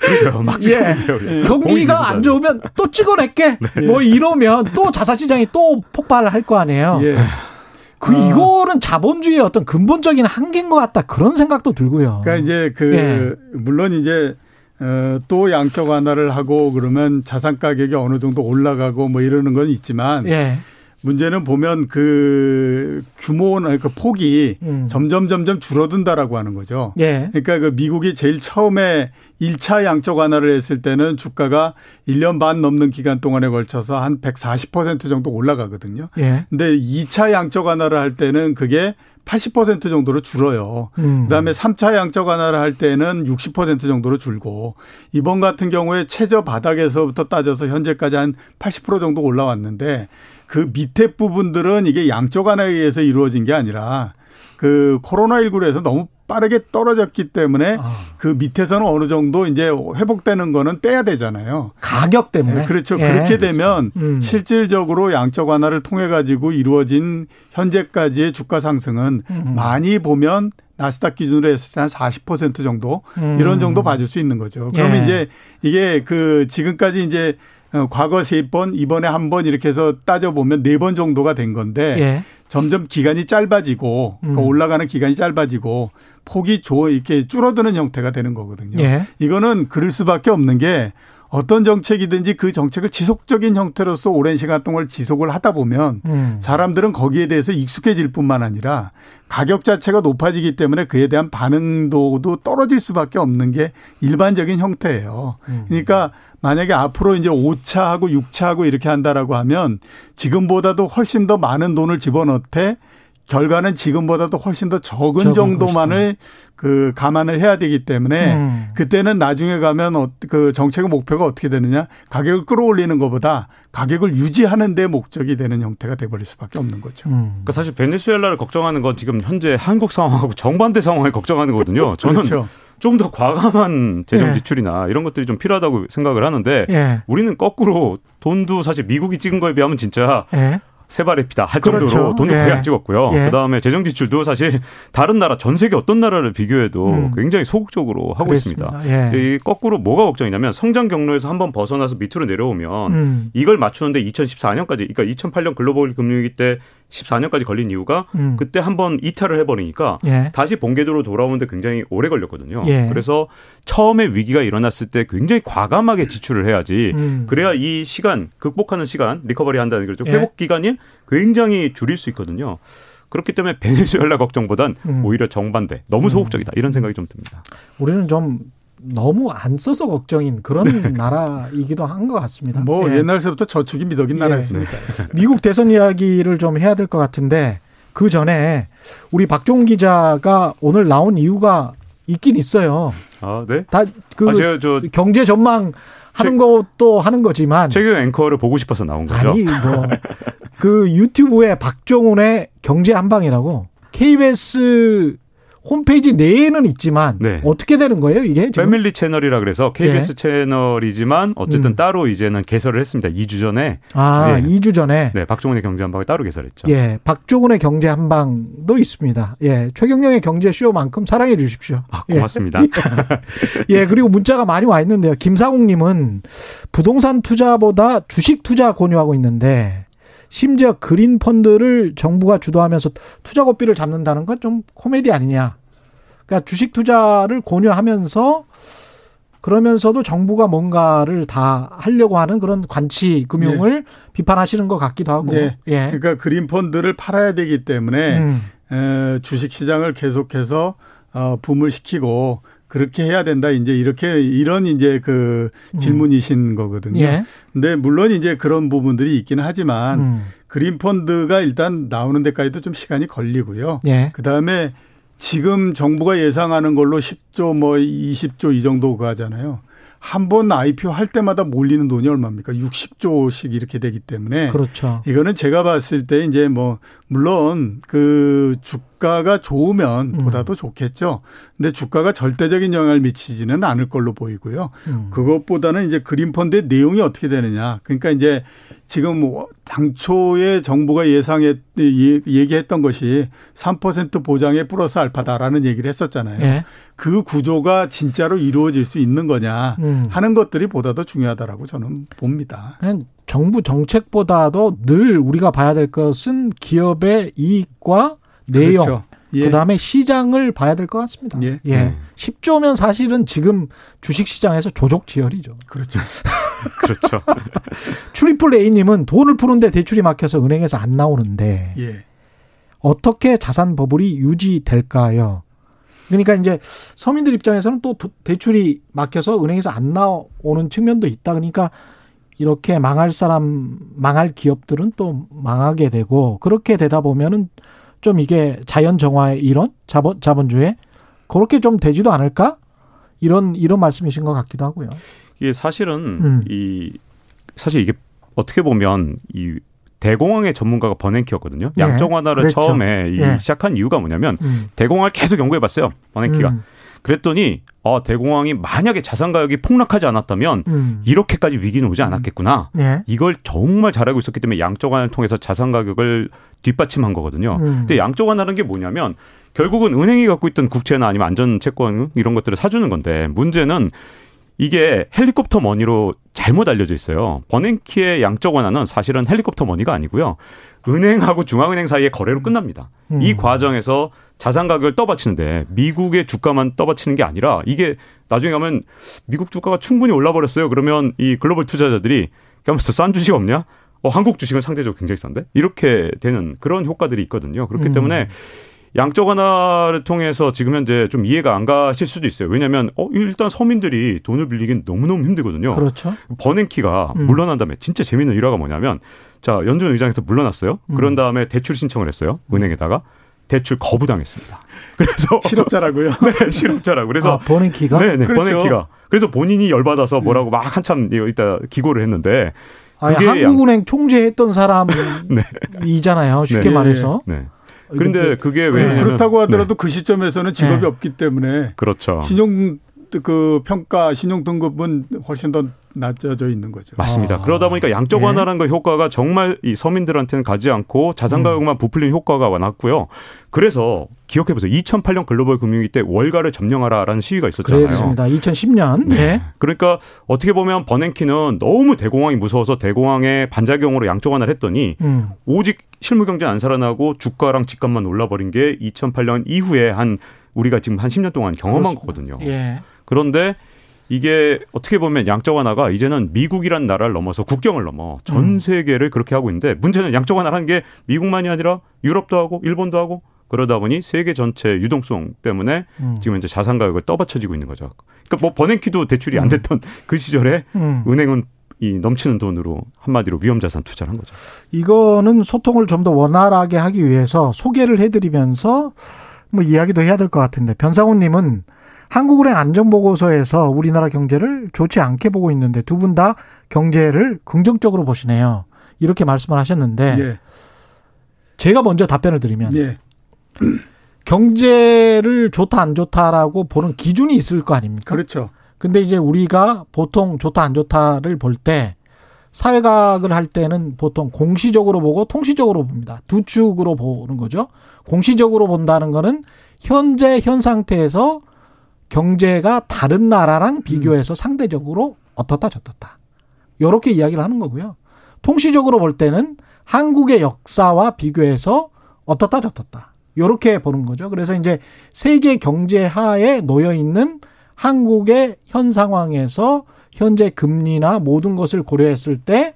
그렇죠. 막 예. 경기가 안 좋으면 또 찍어낼게. 네. 뭐 이러면 또 자사시장이 또 폭발을 할 거 아니에요. 예. 그 아. 이거는 자본주의의 어떤 근본적인 한계인 것 같다 그런 생각도 들고요. 그러니까 이제 그 예. 물론 이제 어, 또 양적 완화를 하고 그러면 자산 가격이 어느 정도 올라가고 뭐 이러는 건 있지만 예. 문제는 보면 그 규모나 그 폭이 음. 점점 점점 줄어든다라고 하는 거죠. 예. 그러니까 그 미국이 제일 처음에 1차 양적 완화를 했을 때는 주가가 1년 반 넘는 기간 동안에 걸쳐서 한 140% 정도 올라가거든요. 예. 근데 2차 양적 완화를 할 때는 그게 80% 정도로 줄어요. 음. 그다음에 3차 양적 완화를 할 때는 60% 정도로 줄고 이번 같은 경우에 최저 바닥에서부터 따져서 현재까지 한 80% 정도 올라왔는데 그 밑에 부분들은 이게 양적 완화에 의해서 이루어진 게 아니라 그 코로나19로 해서 너무 빠르게 떨어졌기 때문에 아. 그 밑에서는 어느 정도 이제 회복되는 거는 빼야 되잖아요. 가격 때문에. 네, 그렇죠. 예. 그렇게 되면 음. 실질적으로 양적 완화를 통해 가지고 이루어진 현재까지의 주가 상승은 음. 많이 보면 나스닥 기준으로 했을 때 한 40% 정도 음. 이런 정도 봐줄 수 있는 거죠. 그러면 예. 이제 이게 그 지금까지 이제 어, 과거 세 번, 이번에 한 번 이렇게 해서 따져보면 네 번 정도가 된 건데 예. 점점 기간이 짧아지고 음. 그 올라가는 기간이 짧아지고 폭이 조 이렇게 줄어드는 형태가 되는 거거든요. 예. 이거는 그럴 수밖에 없는 게 어떤 정책이든지 그 정책을 지속적인 형태로서 오랜 시간 동안 지속을 하다 보면 음. 사람들은 거기에 대해서 익숙해질 뿐만 아니라 가격 자체가 높아지기 때문에 그에 대한 반응도도 떨어질 수밖에 없는 게 일반적인 형태예요. 음. 그러니까 만약에 앞으로 이제 5차하고 6차하고 이렇게 한다라고 하면 지금보다도 훨씬 더 많은 돈을 집어넣되 결과는 지금보다도 훨씬 더 적은 정도만을 그 감안을 해야 되기 때문에 음. 그때는 나중에 가면 어, 그 정책의 목표가 어떻게 되느냐 가격을 끌어올리는 것보다 가격을 유지하는 데 목적이 되는 형태가 돼버릴 수밖에 없는 거죠. 음. 그러니까 사실 베네수엘라를 걱정하는 건 지금 현재 한국 상황하고 정반대 상황을 걱정하는 거거든요. [LAUGHS] 저는 그렇죠. 좀더 과감한 재정 예. 지출이나 예. 이런 것들이 좀 필요하다고 생각을 하는데 예. 우리는 거꾸로 돈도 사실 미국이 찍은 거에 비하면 진짜 예. 세 발의 피다 할 정도로 그렇죠. 돈도 거의 예. 안 찍었고요. 예. 그다음에 재정 지출도 사실 다른 나라 전 세계 어떤 나라를 비교해도 음. 굉장히 소극적으로 하고 그랬습니다. 있습니다. 예. 이 거꾸로 뭐가 걱정이냐면 성장 경로에서 한번 벗어나서 밑으로 내려오면 음. 이걸 맞추는데 2014년까지 그러니까 2008년 글로벌 금융위기 때 14년까지 걸린 이유가 음. 그때 한번 이탈을 해버리니까 예. 다시 본궤도로 돌아오는데 굉장히 오래 걸렸거든요. 예. 그래서 처음에 위기가 일어났을 때 굉장히 과감하게 지출을 해야지 음. 그래야 이 시간 극복하는 시간 리커버리 한다는 거죠. 예. 회복 기간이 굉장히 줄일 수 있거든요. 그렇기 때문에 [LAUGHS] 베네수엘라 걱정보단 음. 오히려 정반대 너무 음. 소극적이다 이런 생각이 좀 듭니다. 우리는 좀 너무 안 써서 걱정인 그런 네. 나라이기도 한 것 같습니다. 뭐 예. 옛날서부터 저축이 미덕인 예. 나라였으니까. 미국 대선 이야기를 좀 해야 될 것 같은데 그 전에 우리 박종 기자가 오늘 나온 이유가 있긴 있어요. 아, 네? 다그 아, 저... 경제 전망 하는 최, 것도 하는 거지만 최근 앵커를 보고 싶어서 나온 거죠. 아니 뭐 그 유튜브에 박종훈의 경제 한방이라고 KBS 홈페이지 내에는 있지만 네. 어떻게 되는 거예요 이게? 지금? 패밀리 채널이라 그래서 KBS 네. 채널이지만 어쨌든 음. 따로 이제는 개설을 했습니다. 2주 전에. 아, 네. 2주 전에. 네, 박종훈의 경제 한방을 따로 개설했죠. 예, 박종훈의 경제 한방도 있습니다. 예, 최경영의 경제 쇼만큼 사랑해 주십시오. 아, 고맙습니다. 예. [LAUGHS] 예, 그리고 문자가 많이 와 있는데요. 김사국님은 부동산 투자보다 주식 투자 권유하고 있는데 심지어 그린 펀드를 정부가 주도하면서 투자 고비를 잡는다는 건 좀 코미디 아니냐. 그러니까 주식 투자를 권유하면서 그러면서도 정부가 뭔가를 다 하려고 하는 그런 관치 금융을 네. 비판하시는 것 같기도 하고. 네. 예. 그러니까 그린 펀드를 팔아야 되기 때문에 음. 에, 주식 시장을 계속해서 어, 붐을 시키고 그렇게 해야 된다. 이제 이렇게 이런 이제 그 음. 질문이신 음. 거거든요. 예. 근데 물론 이제 그런 부분들이 있기는 하지만 음. 그린 펀드가 일단 나오는 데까지도 좀 시간이 걸리고요. 예. 그다음에 지금 정부가 예상하는 걸로 10조 뭐 20조 이 정도 가잖아요. 한번 IPO 할 때마다 몰리는 돈이 얼마입니까? 60조씩 이렇게 되기 때문에. 그렇죠. 이거는 제가 봤을 때 이제 뭐 물론 그 주 가가 좋으면 음. 보다도 좋겠죠. 근데 주가가 절대적인 영향을 미치지는 않을 걸로 보이고요. 음. 그것보다는 이제 그린펀드의 내용이 어떻게 되느냐. 그러니까 이제 지금 뭐 당초에 정부가 예상했 얘기했던 것이 3% 보장에 플러스 알파다라는 얘기를 했었잖아요. 네. 그 구조가 진짜로 이루어질 수 있는 거냐 음. 하는 것들이 보다 더 중요하다라고 저는 봅니다. 정부 정책보다도 늘 우리가 봐야 될 것은 기업의 이익과 내용 그렇죠. 예. 그다음에 시장을 봐야 될 것 같습니다. 예. 예. 음. 10조면 사실은 지금 주식 시장에서 조족지혈이죠. 그렇죠. [LAUGHS] 그렇죠. [LAUGHS] 트리플 A님은 돈을 푸는데 대출이 막혀서 은행에서 안 나오는데 예. 어떻게 자산 버블이 유지될까요? 그러니까 이제 서민들 입장에서는 또 대출이 막혀서 은행에서 안 나오는 측면도 있다. 그러니까 이렇게 망할 사람, 망할 기업들은 또 망하게 되고 그렇게 되다 보면은 좀 이게 자연 정화의 이론, 자본 자본주의 그렇게 좀 되지도 않을까? 이런 이런 말씀이신 것 같기도 하고요. 이게 사실은 음. 이 사실 이게 어떻게 보면 이 대공황의 전문가가 버냉키였거든요. 예, 양적 완화를 그랬죠. 처음에 예. 시작한 이유가 뭐냐면 음. 대공황을 계속 연구해봤어요. 버냉키가. 음. 그랬더니 어, 대공황이 만약에 자산 가격이 폭락하지 않았다면 음. 이렇게까지 위기는 오지 않았겠구나. 예. 이걸 정말 잘 알고 있었기 때문에 양적 완화를 통해서 자산 가격을 뒷받침한 거거든요. 음. 근데 양적 완화라는 게 뭐냐면 결국은 은행이 갖고 있던 국채나 아니면 안전 채권 이런 것들을 사주는 건데 문제는 이게 헬리콥터 머니로 잘못 알려져 있어요. 버냉키의 양적 완화는 사실은 헬리콥터 머니가 아니고요. 은행하고 중앙은행 사이의 거래로 끝납니다. 음. 이 과정에서 자산 가격을 떠받치는데 미국의 주가만 떠받치는 게 아니라 이게 나중에 가면 미국 주가가 충분히 올라 버렸어요. 그러면 이 글로벌 투자자들이 그러면서 싼 주식 없냐? 어, 한국 주식은 상대적으로 굉장히 싼데? 이렇게 되는 그런 효과들이 있거든요. 그렇기 음. 때문에 양적 완화를 통해서 지금 현재 좀 이해가 안 가실 수도 있어요. 왜냐하면 어, 일단 서민들이 돈을 빌리긴 너무너무 힘들거든요. 그렇죠. 버냉키가 음. 물러난 다음에 진짜 재밌는 일화가 뭐냐면 자 연준 의장에서 물러났어요. 음. 그런 다음에 대출 신청을 했어요. 은행에다가 대출 거부당했습니다. [LAUGHS] 그래서 실업자라고요? [LAUGHS] 네, 실업자라고. 그래서 아, 버냉키가? 네, 네, 그렇죠. 버냉키가. 그래서 본인이 열받아서 뭐라고 막 한참 이따 기고를 했는데 아니, 한국은행 총재했던 사람이잖아요. [LAUGHS] 네. 쉽게 네. 말해서. 네. 그런데 그게 왜 네. 그렇다고 하더라도 네. 그 시점에서는 직업이 네. 없기 때문에 그렇죠. 신용 그 평가 신용 등급은 훨씬 더 낮아져 있는 거죠. 맞습니다. 아. 그러다 보니까 양적 완화라는 그 효과가 정말 이 서민들한테는 가지 않고 자산 가격만 음. 부풀리는 효과가 났고요. 그래서 기억해 보세요. 2008년 글로벌 금융위기 때 월가를 점령하라라는 시위가 있었잖아요. 그렇습니다. 2010년. 네. 네. 그러니까 어떻게 보면 버냉키는 너무 대공황이 무서워서 대공황의 반작용으로 양적 완화를 했더니 음. 오직 실물 경제 안 살아나고 주가랑 집값만 올라버린 게 2008년 이후에 한 우리가 지금 한 10년 동안 경험한 그렇습니다. 거거든요. 예. 그런데 이게 어떻게 보면 양적 완화가 이제는 미국이란 나라를 넘어서 국경을 넘어 전 음. 세계를 그렇게 하고 있는데 문제는 양적 완화라는 게 미국만이 아니라 유럽도 하고 일본도 하고 그러다 보니 세계 전체 유동성 때문에 음. 지금 이제 자산 가격을 떠받쳐지고 있는 거죠. 그러니까 뭐 버냉키도 대출이 안 음. 됐던 음. [LAUGHS] 그 시절에 음. 은행은 이 넘치는 돈으로 한마디로 위험자산 투자를 한 거죠. 이거는 소통을 좀 더 원활하게 하기 위해서 소개를 해드리면서 뭐 이야기도 해야 될 것 같은데 변상훈님은 한국은행 안전보고서에서 우리나라 경제를 좋지 않게 보고 있는데 두 분 다 경제를 긍정적으로 보시네요. 이렇게 말씀을 하셨는데 예. 제가 먼저 답변을 드리면 예. [CLEARS THROAT] 경제를 좋다 안 좋다라고 보는 기준이 있을 거 아닙니까? 그렇죠. 근데 이제 우리가 보통 좋다 안 좋다를 볼 때 사회학을 할 때는 보통 공시적으로 보고 통시적으로 봅니다. 두 축으로 보는 거죠. 공시적으로 본다는 거는 현재 현 상태에서 경제가 다른 나라랑 비교해서 음. 상대적으로 어떻다 저떻다. 요렇게 이야기를 하는 거고요. 통시적으로 볼 때는 한국의 역사와 비교해서 어떻다 저떻다. 요렇게 보는 거죠. 그래서 이제 세계 경제 하에 놓여 있는 한국의 현 상황에서 현재 금리나 모든 것을 고려했을 때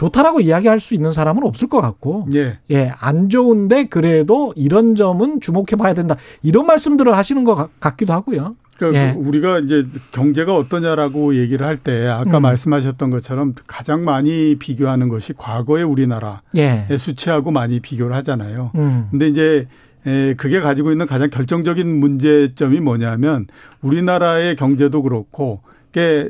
좋다라고 이야기할 수 있는 사람은 없을 것 같고, 예, 예 안 좋은데 그래도 이런 점은 주목해 봐야 된다. 이런 말씀들을 하시는 것 같기도 하고요. 그러니까 예. 우리가 이제 경제가 어떠냐라고 얘기를 할 때 아까 음. 말씀하셨던 것처럼 가장 많이 비교하는 것이 과거의 우리나라의 예. 수치하고 많이 비교를 하잖아요. 음. 근데 이제 에, 그게 가지고 있는 가장 결정적인 문제점이 뭐냐면 우리나라의 경제도 그렇고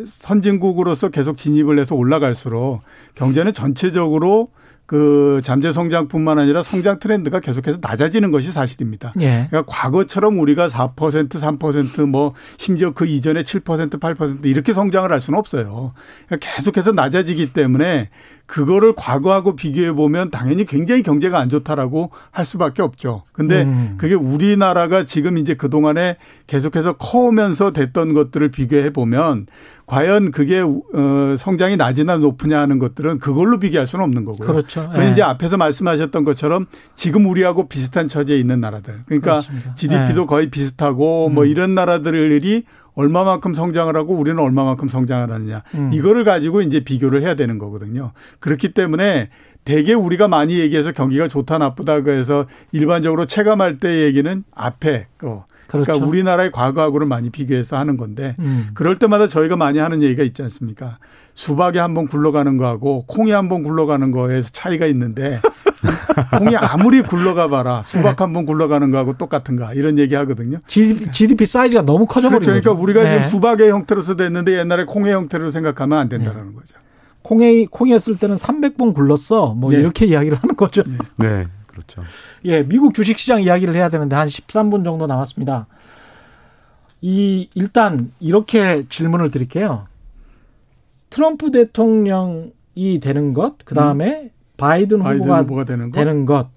선진국으로서 계속 진입을 해서 올라갈수록 경제는 전체적으로 그 잠재 성장뿐만 아니라 성장 트렌드가 계속해서 낮아지는 것이 사실입니다. 예. 그러니까 과거처럼 우리가 4% 3%뭐 심지어 그 이전에 7% 8% 이렇게 성장을 할 수는 없어요. 그러니까 계속해서 낮아지기 때문에 그거를 과거하고 비교해 보면 당연히 굉장히 경제가 안 좋다라고 할 수밖에 없죠. 근데 음. 그게 우리나라가 지금 이제 그동안에 계속해서 커오면서 됐던 것들을 비교해 보면 과연 그게 어 성장이 낮으나 높으냐 하는 것들은 그걸로 비교할 수는 없는 거고요. 그렇죠. 그 예. 이제 앞에서 말씀하셨던 것처럼 지금 우리하고 비슷한 처지에 있는 나라들. 그러니까 그렇습니다. GDP도 예. 거의 비슷하고 뭐 음. 뭐 이런 나라들이 얼마만큼 성장을 하고 우리는 얼마만큼 성장을 하느냐. 음. 이거를 가지고 이제 비교를 해야 되는 거거든요. 그렇기 때문에 대개 우리가 많이 얘기해서 경기가 좋다 나쁘다 그래서 일반적으로 체감할 때 얘기는 앞에 거 그러니까 그렇죠. 그러니까 우리나라의 과거하고를 많이 비교해서 하는 건데 음. 그럴 때마다 저희가 많이 하는 얘기가 있지 않습니까? 수박이 한번 굴러가는 거하고 콩이 한번 굴러가는 거에서 차이가 있는데 [LAUGHS] [LAUGHS] 콩이 아무리 굴러가 봐라 수박 네. 한번 굴러가는 거하고 똑같은가 이런 얘기 하거든요. GDP 사이즈가 너무 커져버리죠. 그렇죠. 그러니까 우리가 네. 지금 수박의 형태로서 됐는데 옛날에 콩의 형태로 생각하면 안 된다라는 네. 거죠. 콩이 콩이었을 때는 300번 굴렀어. 뭐 네. 이렇게 이야기를 하는 거죠. 네. 그렇죠. 예, 미국 주식 시장 이야기를 해야 되는데 한 13분 정도 남았습니다. 이 일단 이렇게 질문을 드릴게요. 트럼프 대통령이 되는 것, 그 다음에 음. 바이든, 바이든 후보가, 후보가, 되는 것, 되는 것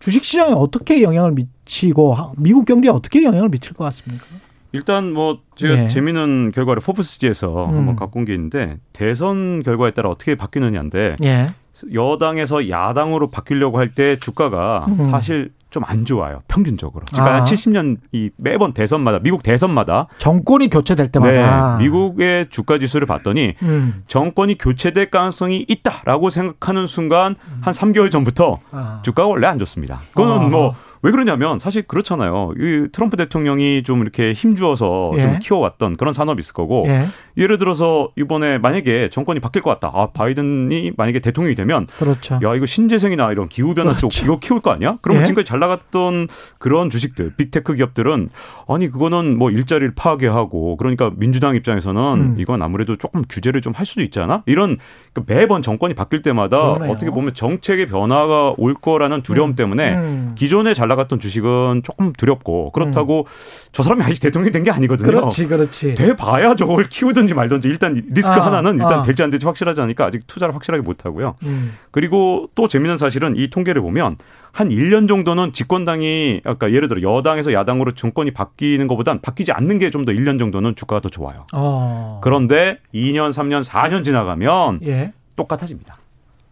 주식시장에 어떻게 영향을 미치고 미국 경제에 어떻게 영향을 미칠 것 같습니까? 일단 뭐 제가 네. 재미있는 결과를 포브스지에서 음. 한번 갖고 온 게 있는데 대선 결과에 따라 어떻게 바뀌느냐인데 예. 여당에서 야당으로 바뀌려고 할 때 주가가 음. 사실 좀 안 좋아요. 평균적으로. 그러니까 아. 70년 이 매번 대선마다 미국 대선마다 정권이 교체될 때마다 네, 미국의 주가 지수를 봤더니 음. 정권이 교체될 가능성이 있다라고 생각하는 순간 한 3개월 전부터 아. 주가가 원래 안 좋습니다. 그거는 아. 뭐왜 그러냐면 사실 그렇잖아요. 이 트럼프 대통령이 좀 이렇게 힘주어서 예. 좀 키워왔던 그런 산업이 있을 거고 예. 예를 들어서 이번에 만약에 정권이 바뀔 것 같다. 아 바이든이 만약에 대통령이 되면 그렇죠. 야 이거 신재생이나 이런 기후 변화 그렇죠. 쪽 이거 키울 거 아니야? 그러면 예. 지금까지 잘 나갔던 그런 주식들 빅테크 기업들은 아니 그거는 뭐 일자리를 파괴하고 그러니까 민주당 입장에서는 음. 이건 아무래도 조금 규제를 좀 할 수도 있잖아. 이런 그 매번 정권이 바뀔 때마다 그러네요. 어떻게 보면 정책의 변화가 올 거라는 두려움 음. 때문에 음. 기존에 잘 나갔던 주식은 조금 두렵고 그렇다고 음. 저 사람이 아직 대통령이 된 게 아니거든요. 그렇지, 그렇지. 돼봐야 저걸 키우든지 말든지 일단 리스크 아, 하나는 일단 아. 될지 안 될지 확실하지 않으니까 아직 투자를 확실하게 못 하고요. 음. 그리고 또 재밌는 사실은 이 통계를 보면 한 1년 정도는 집권당이 아까 예를 들어 여당에서 야당으로 정권이 바뀌는 것보단 바뀌지 않는 게 좀 더 1년 정도는 주가가 더 좋아요. 어. 그런데 2년, 3년, 4년 지나가면 예. 똑같아집니다.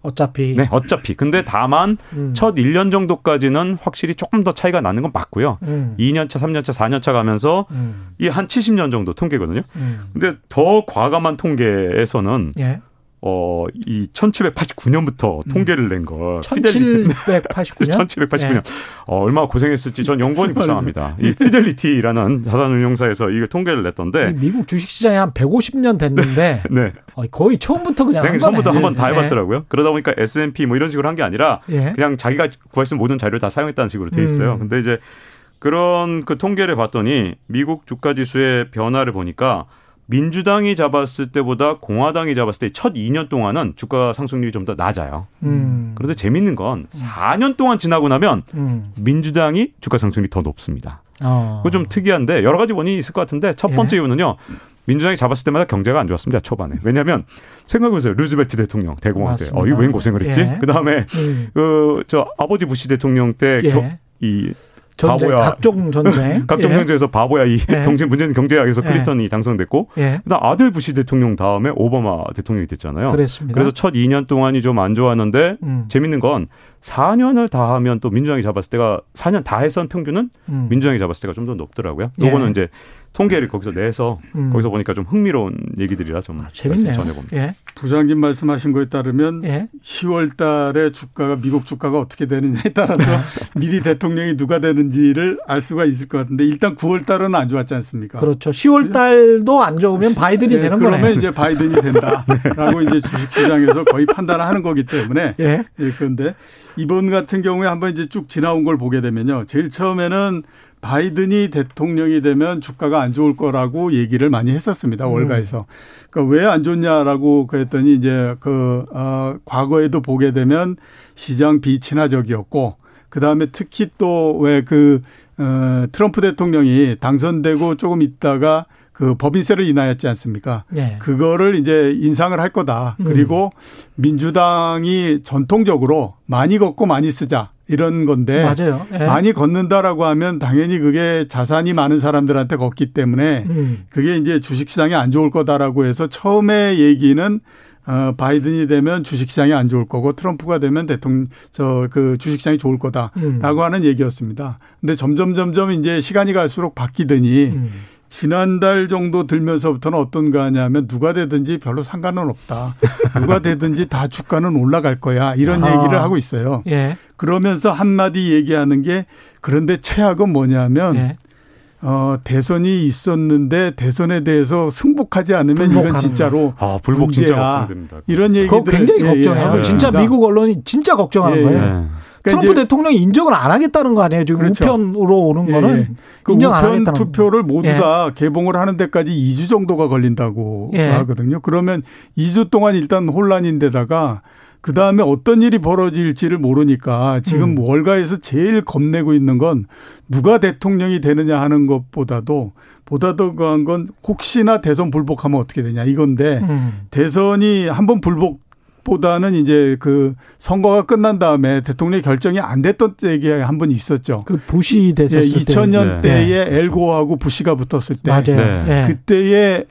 어차피. 네, 어차피. 근데 다만 음. 첫 1년 정도까지는 확실히 조금 더 차이가 나는 건 맞고요. 음. 2년차, 3년차, 4년차 가면서 음. 이한 70년 정도 통계거든요. 음. 근데 더 과감한 통계에서는 예. 어, 이 1789년부터 음. 통계를 낸 거. 1789년? 1789년. 네. 어, 얼마나 고생했을지 전 연구원이 불쌍합니다. 이 피델리티라는 자산운용사에서 이거 통계를 냈던데. 미국 주식시장에 한 150년 됐는데. [LAUGHS] 네. 어, 거의 처음부터 그냥. 네, 처음부터 한번 다 해봤더라고요. 네. 그러다 보니까 S&P 뭐 이런 식으로 한 게 아니라 예. 그냥 자기가 구할 수 있는 모든 자료를 다 사용했다는 식으로 돼 있어요. 음. 근데 이제 그런 그 통계를 봤더니 미국 주가 지수의 변화를 보니까 민주당이 잡았을 때보다 공화당이 잡았을 때 첫 2년 동안은 주가 상승률이 좀 더 낮아요. 음. 그런데 재밌는 건 4년 동안 지나고 나면 음. 민주당이 주가 상승률이 더 높습니다. 어. 그거 좀 특이한데 여러 가지 원인이 있을 것 같은데 첫 번째 예. 이유는요. 민주당이 잡았을 때마다 경제가 안 좋았습니다. 초반에. 왜냐하면 생각해보세요. 루즈벨트 대통령 대공황 때. 어, 이거 웬 고생을 했지? 예. 그 다음에 음. 그저 아버지 부시 대통령 때이 예. 전쟁, 바보야. 각종 전쟁. [LAUGHS] 각종 예. 전쟁에서 바보야 이 예. 경제 문제는 경제학에서 예. 클린턴이 당선됐고 예. 그다음 아들 부시 대통령 다음에 오바마 대통령이 됐잖아요. 그랬습니다. 그래서 첫 2년 동안이 좀 안 좋았는데 음. 재밌는 건 4년을 다 하면 또 민주당이 잡았을 때가 4년 다 해선 평균은 음. 민주당이 잡았을 때가 좀 더 높더라고요. 예. 요거는 이제 통계를 거기서 내서 음. 거기서 보니까 좀 흥미로운 얘기들이라 좀 아, 재밌네요. 전해봅니다. 예. 부장님 말씀하신 거에 따르면 예. 10월 달에 주가가 미국 주가가 어떻게 되느냐에 따라서 [LAUGHS] 미리 대통령이 누가 되는지를 알 수가 있을 것 같은데 일단 9월 달은 안 좋았지 않습니까? 그렇죠. 10월 달도 안 좋으면 바이든이 예, 되는 그러면 거네요. 이제 바이든이 된다라고 [LAUGHS] 이제 주식 시장에서 거의 판단을 하는 거기 때문에 예. 예, 그런데 이번 같은 경우에 한번 이제 쭉 지나온 걸 보게 되면요. 제일 처음에는 바이든이 대통령이 되면 주가가 안 좋을 거라고 얘기를 많이 했었습니다. 월가에서. 그러니까 왜 안 좋냐라고 그랬더니 이제 그, 어, 과거에도 보게 되면 시장 비친화적이었고 그 다음에 특히 또 왜 그, 어, 트럼프 대통령이 당선되고 조금 있다가 그 법인세를 인하였지 않습니까? 예. 그거를 이제 인상을 할 거다. 음. 그리고 민주당이 전통적으로 많이 걷고 많이 쓰자 이런 건데 맞아요. 예. 많이 걷는다라고 하면 당연히 그게 자산이 많은 사람들한테 걷기 때문에 음. 그게 이제 주식시장이 안 좋을 거다라고 해서 처음에 얘기는 어 바이든이 되면 주식시장이 안 좋을 거고 트럼프가 되면 대통령 저 그 주식시장이 좋을 거다라고 음. 하는 얘기였습니다. 근데 점점 점점 이제 시간이 갈수록 바뀌더니 음. 지난달 정도 들면서부터는 어떤가 하냐면 누가 되든지 별로 상관은 없다. 누가 되든지 다 주가는 올라갈 거야. 이런 아. 얘기를 하고 있어요. 예. 그러면서 한마디 얘기하는 게 그런데 최악은 뭐냐면 예. 어, 대선이 있었는데 대선에 대해서 승복하지 않으면 이건 진짜로 아 불복 진짜 문제야. 걱정됩니다. 이런 얘기들 그거 굉장히 예, 예, 걱정해요. 하고 진짜 있습니다. 미국 언론이 진짜 걱정하는 예, 예. 거예요. 네. 그러니까 트럼프 대통령이 인정을 안 하겠다는 거 아니에요? 지금 그렇죠. 우편으로 오는 예, 거는 예. 그 인정 안 하겠다는 투표를 모두 예. 다 개봉을 하는 데까지 2주 정도가 걸린다고 예. 하거든요. 그러면 2주 동안 일단 혼란인데다가 그 다음에 어떤 일이 벌어질지를 모르니까 지금 음. 월가에서 제일 겁내고 있는 건 누가 대통령이 되느냐 하는 것보다도 보다 더 강한 건 혹시나 대선 불복하면 어떻게 되냐 이건데 음. 대선이 한번 불복 보다는 이제 그 선거가 끝난 다음에 대통령이 결정이 안 됐던 때가 한 번 있었죠. 그 부시 예, 됐었을 때 2000년 네. 때에 엘고하고 부시가 붙었을 때 맞아요. 네. 예. 그때에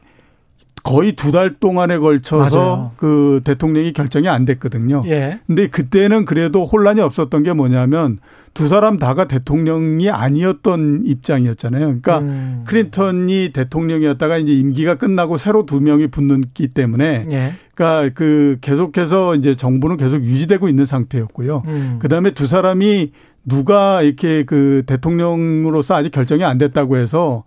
거의 두 달 동안에 걸쳐서 맞아요. 그 대통령이 결정이 안 됐거든요. 예. 근데 그때는 그래도 혼란이 없었던 게 뭐냐면 두 사람 다가 대통령이 아니었던 입장이었잖아요. 그러니까 음. 클린턴이 대통령이었다가 이제 임기가 끝나고 새로 두 명이 붙는기 때문에 예. 그러니까 그 계속해서 이제 정부는 계속 유지되고 있는 상태였고요. 음. 그다음에 두 사람이 누가 이렇게 그 대통령으로서 아직 결정이 안 됐다고 해서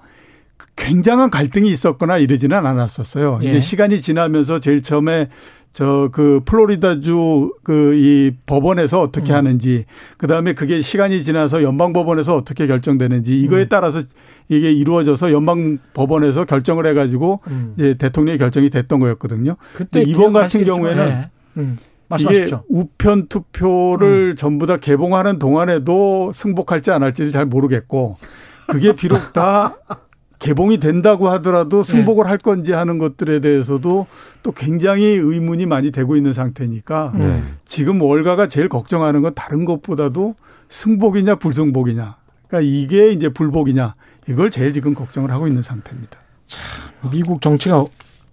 굉장한 갈등이 있었거나 이러지는 않았었어요. 예. 이제 시간이 지나면서 제일 처음에 저 그 플로리다주 그 이 법원에서 어떻게 음. 하는지 그다음에 그게 시간이 지나서 연방 법원에서 어떻게 결정되는지 이거에 음. 따라서 이게 이루어져서 연방 법원에서 결정을 해 가지고 음. 이제 대통령이 결정이 됐던 거였거든요. 그때 이번 같은 경우에는 예. 음. 이게 말씀하십시오. 음. 우편 투표를 전부 다 개봉하는 동안에도 승복할지 안 할지를 잘 모르겠고 그게 비록 다 [LAUGHS] 개봉이 된다고 하더라도 승복을 할 건지 하는 것들에 대해서도 또 굉장히 의문이 많이 되고 있는 상태니까 음. 네. 지금 월가가 제일 걱정하는 건 다른 것보다도 승복이냐 불승복이냐. 그러니까 이게 이제 불복이냐. 이걸 제일 지금 걱정을 하고 있는 상태입니다. 미국 정치가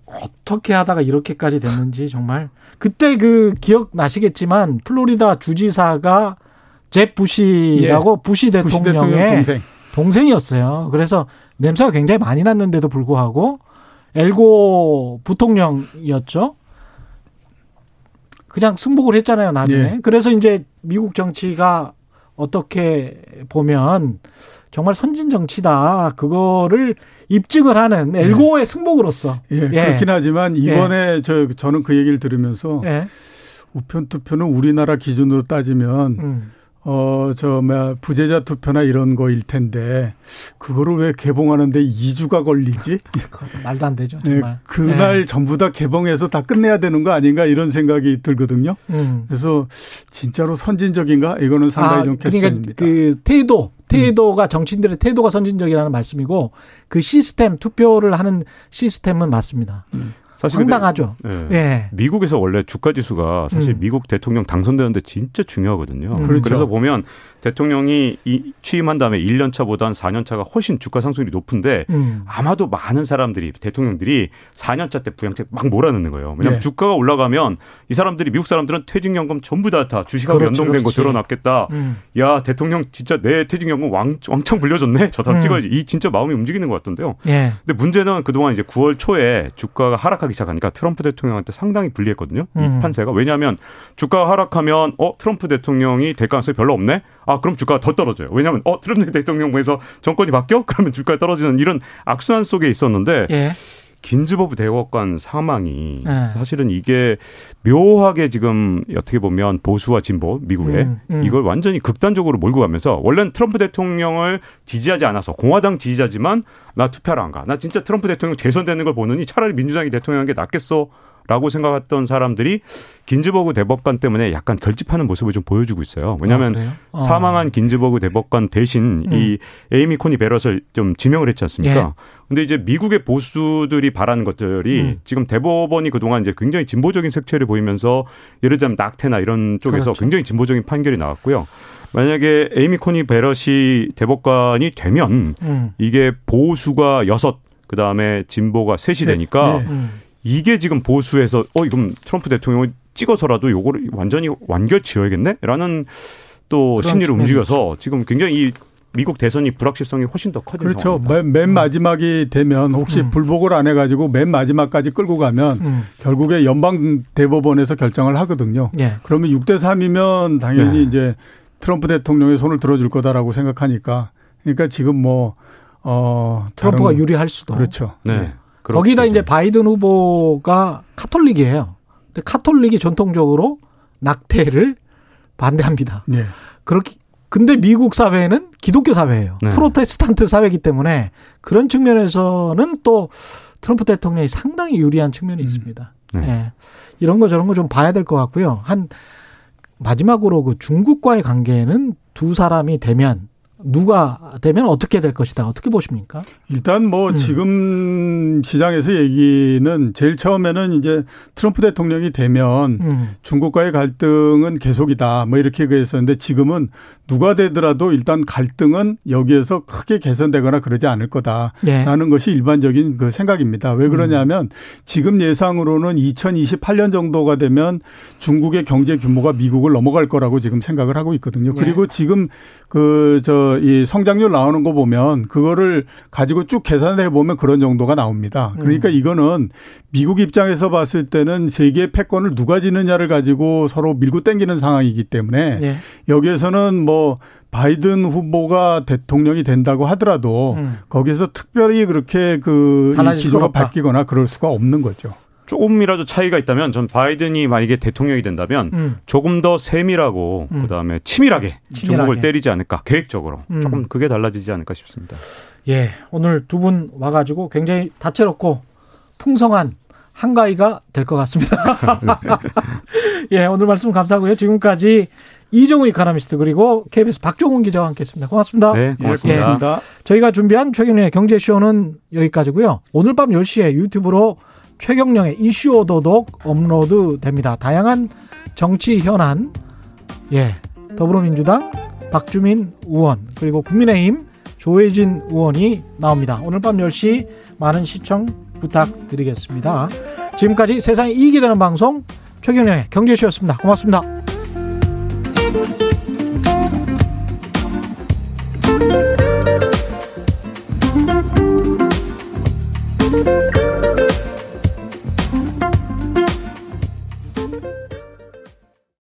어떻게 하다가 이렇게까지 됐는지 정말 그때 그 기억 나시겠지만 플로리다 주지사가 제 부시라고 부시 예. 부시 대통령 대통령의 동생. 동생이었어요. 그래서 냄새가 굉장히 많이 났는데도 불구하고 엘고 부통령이었죠. 그냥 승복을 했잖아요, 나중에. 예. 그래서 이제 미국 정치가 어떻게 보면 정말 선진 정치다. 그거를 입증을 하는 엘고의 승복으로서. 예, 그렇긴 하지만 이번에 저 저는 그 얘기를 들으면서 예. 우편 투표는 우리나라 기준으로 따지면 음. 어 저 뭐야 부재자 투표나 이런 거일 텐데 그거를 왜 개봉하는데 2주가 걸리지? 말도 안 되죠, 예, 정말. 그날 예. 전부 다 개봉해서 다 끝내야 되는 거 아닌가 이런 생각이 들거든요. 음. 그래서 진짜로 선진적인가 이거는 상당히 좀 캐스천입니다. 그러니까 그 태도, 태도가 정치인들의 태도가 선진적이라는 말씀이고 그 시스템 투표를 하는 시스템은 맞습니다. 사실 황당하죠. 예. 예. 미국에서 원래 주가 지수가 사실 음. 미국 대통령 당선되는데 진짜 중요하거든요. 음. 그렇죠. 그래서 보면 대통령이 이 취임한 다음에 1년 차보단 4년 차가 훨씬 주가 상승률이 높은데 음. 아마도 많은 사람들이 대통령들이 4년 차 때 부양책 막 몰아넣는 거예요. 왜냐하면 네. 주가가 올라가면 이 사람들이 미국 사람들은 퇴직연금 전부 다, 다 주식하고 그렇지, 연동된 그렇지. 거 들어놨겠다. 음. 야 대통령 진짜 내 퇴직연금 왕, 왕창 불려줬네. 저 사람 음. 찍어야지. 이 진짜 마음이 움직이는 것 같던데요. 예. 근데 문제는 그동안 이제 9월 초에 주가가 하락하기 시작하니까 트럼프 대통령한테 상당히 불리했거든요. 이 음. 판세가 왜냐하면 주가가 하락하면 어 트럼프 대통령이 될 가능성이 별로 없네. 아 그럼 주가가 더 떨어져요. 왜냐하면 어 트럼프 대통령에서 정권이 바뀌어? [LAUGHS] 그러면 주가가 떨어지는 이런 악순환 속에 있었는데 예. 긴즈버브 대법관 사망이 네. 사실은 이게 묘하게 지금 어떻게 보면 보수와 진보 미국에 음, 음. 이걸 완전히 극단적으로 몰고 가면서 원래는 트럼프 대통령을 지지하지 않아서 공화당 지지자지만 나 투표를 안 가. 나 진짜 트럼프 대통령 재선되는 걸 보느니 차라리 민주당이 대통령한 게 낫겠어. 라고 생각했던 사람들이 긴즈버그 대법관 때문에 약간 결집하는 모습을 좀 보여주고 있어요. 왜냐하면 아, 어. 사망한 긴즈버그 대법관 대신 음. 이 에이미 코니 베럿을 좀 지명을 했지 않습니까? 예. 근데 이제 미국의 보수들이 바라는 것들이 음. 지금 대법원이 그동안 이제 굉장히 진보적인 색채를 보이면서 예를 들자면 낙태나 이런 쪽에서 그렇죠. 굉장히 진보적인 판결이 나왔고요. 만약에 에이미 코니 베럿이 대법관이 되면 음. 이게 보수가 여섯 그다음에 진보가 셋이 되니까 네. 음. 이게 지금 보수에서 어 이건 트럼프 대통령을 찍어서라도 요거를 완전히 완결 지어야겠네라는 또 심리를 움직여서 지금 굉장히 이 미국 대선이 불확실성이 훨씬 더 커진 그렇죠. 상황입니다. 맨, 맨 음. 마지막이 되면 혹시 음. 불복을 안 해가지고 맨 마지막까지 끌고 가면 음. 결국에 연방 대법원에서 결정을 하거든요. 예. 그러면 6대 3이면 당연히 예. 이제 트럼프 대통령의 손을 들어줄 거다라고 생각하니까 그러니까 지금 뭐 어, 트럼프가 유리할 수도 그렇죠. 네. 네. 거기다 이제 바이든 후보가 카톨릭이에요. 근데 카톨릭이 전통적으로 낙태를 반대합니다. 네. 그렇게 근데 미국 사회는 기독교 사회예요. 네. 프로테스탄트 사회이기 때문에 그런 측면에서는 또 트럼프 대통령이 상당히 유리한 측면이 음. 있습니다. 네. 네. 이런 거 저런 거 좀 봐야 될 것 같고요. 한 마지막으로 그 중국과의 관계는 두 사람이 되면 누가 되면 어떻게 될 것이다. 어떻게 보십니까? 일단 뭐 음. 지금 시장에서 얘기는 제일 처음에는 이제 트럼프 대통령이 되면 음. 중국과의 갈등은 계속이다. 뭐 이렇게 그랬었는데 지금은 누가 되더라도 일단 갈등은 여기에서 크게 개선되거나 그러지 않을 거다라는 네. 것이 일반적인 그 생각입니다. 왜 그러냐면 음. 지금 예상으로는 2028년 정도가 되면 중국의 경제 규모가 미국을 넘어갈 거라고 지금 생각을 하고 있거든요. 네. 그리고 지금 그저 이 성장률 나오는 거 보면 그거를 가지고 쭉 계산해 보면 그런 정도가 나옵니다. 그러니까 음. 이거는 미국 입장에서 봤을 때는 세계의 패권을 누가 지느냐를 가지고 서로 밀고 땡기는 상황이기 때문에 예. 여기에서는 뭐 바이든 후보가 대통령이 된다고 하더라도 음. 거기서 특별히 그렇게 그 기조가 바뀌거나 그럴 수가 없는 거죠. 조금이라도 차이가 있다면 전 바이든이 만약에 대통령이 된다면 음. 조금 더 세밀하고 음. 그다음에 치밀하게, 치밀하게, 중국을 때리지 않을까 계획적으로 음. 조금 그게 달라지지 않을까 싶습니다. 예, 오늘 두 분 와가지고 굉장히 다채롭고 풍성한 한가위가 될 것 같습니다. [LAUGHS] 예, 오늘 말씀 감사하고요. 지금까지 이종우 이카노미스트 그리고 KBS 박종훈 기자와 함께했습니다. 고맙습니다. 네, 고맙습니다. 예, 저희가 준비한 최경련의 경제쇼는 여기까지고요. 오늘 밤 10시에 유튜브로 최경령의 이슈 오도독 업로드 됩니다. 다양한 정치 현안, 예, 더불어민주당 박주민 의원 그리고 국민의힘 조혜진 의원이 나옵니다. 오늘 밤 10시 많은 시청 부탁드리겠습니다. 지금까지 세상이 이익이 되는 방송 최경령의 경제쇼였습니다. 고맙습니다.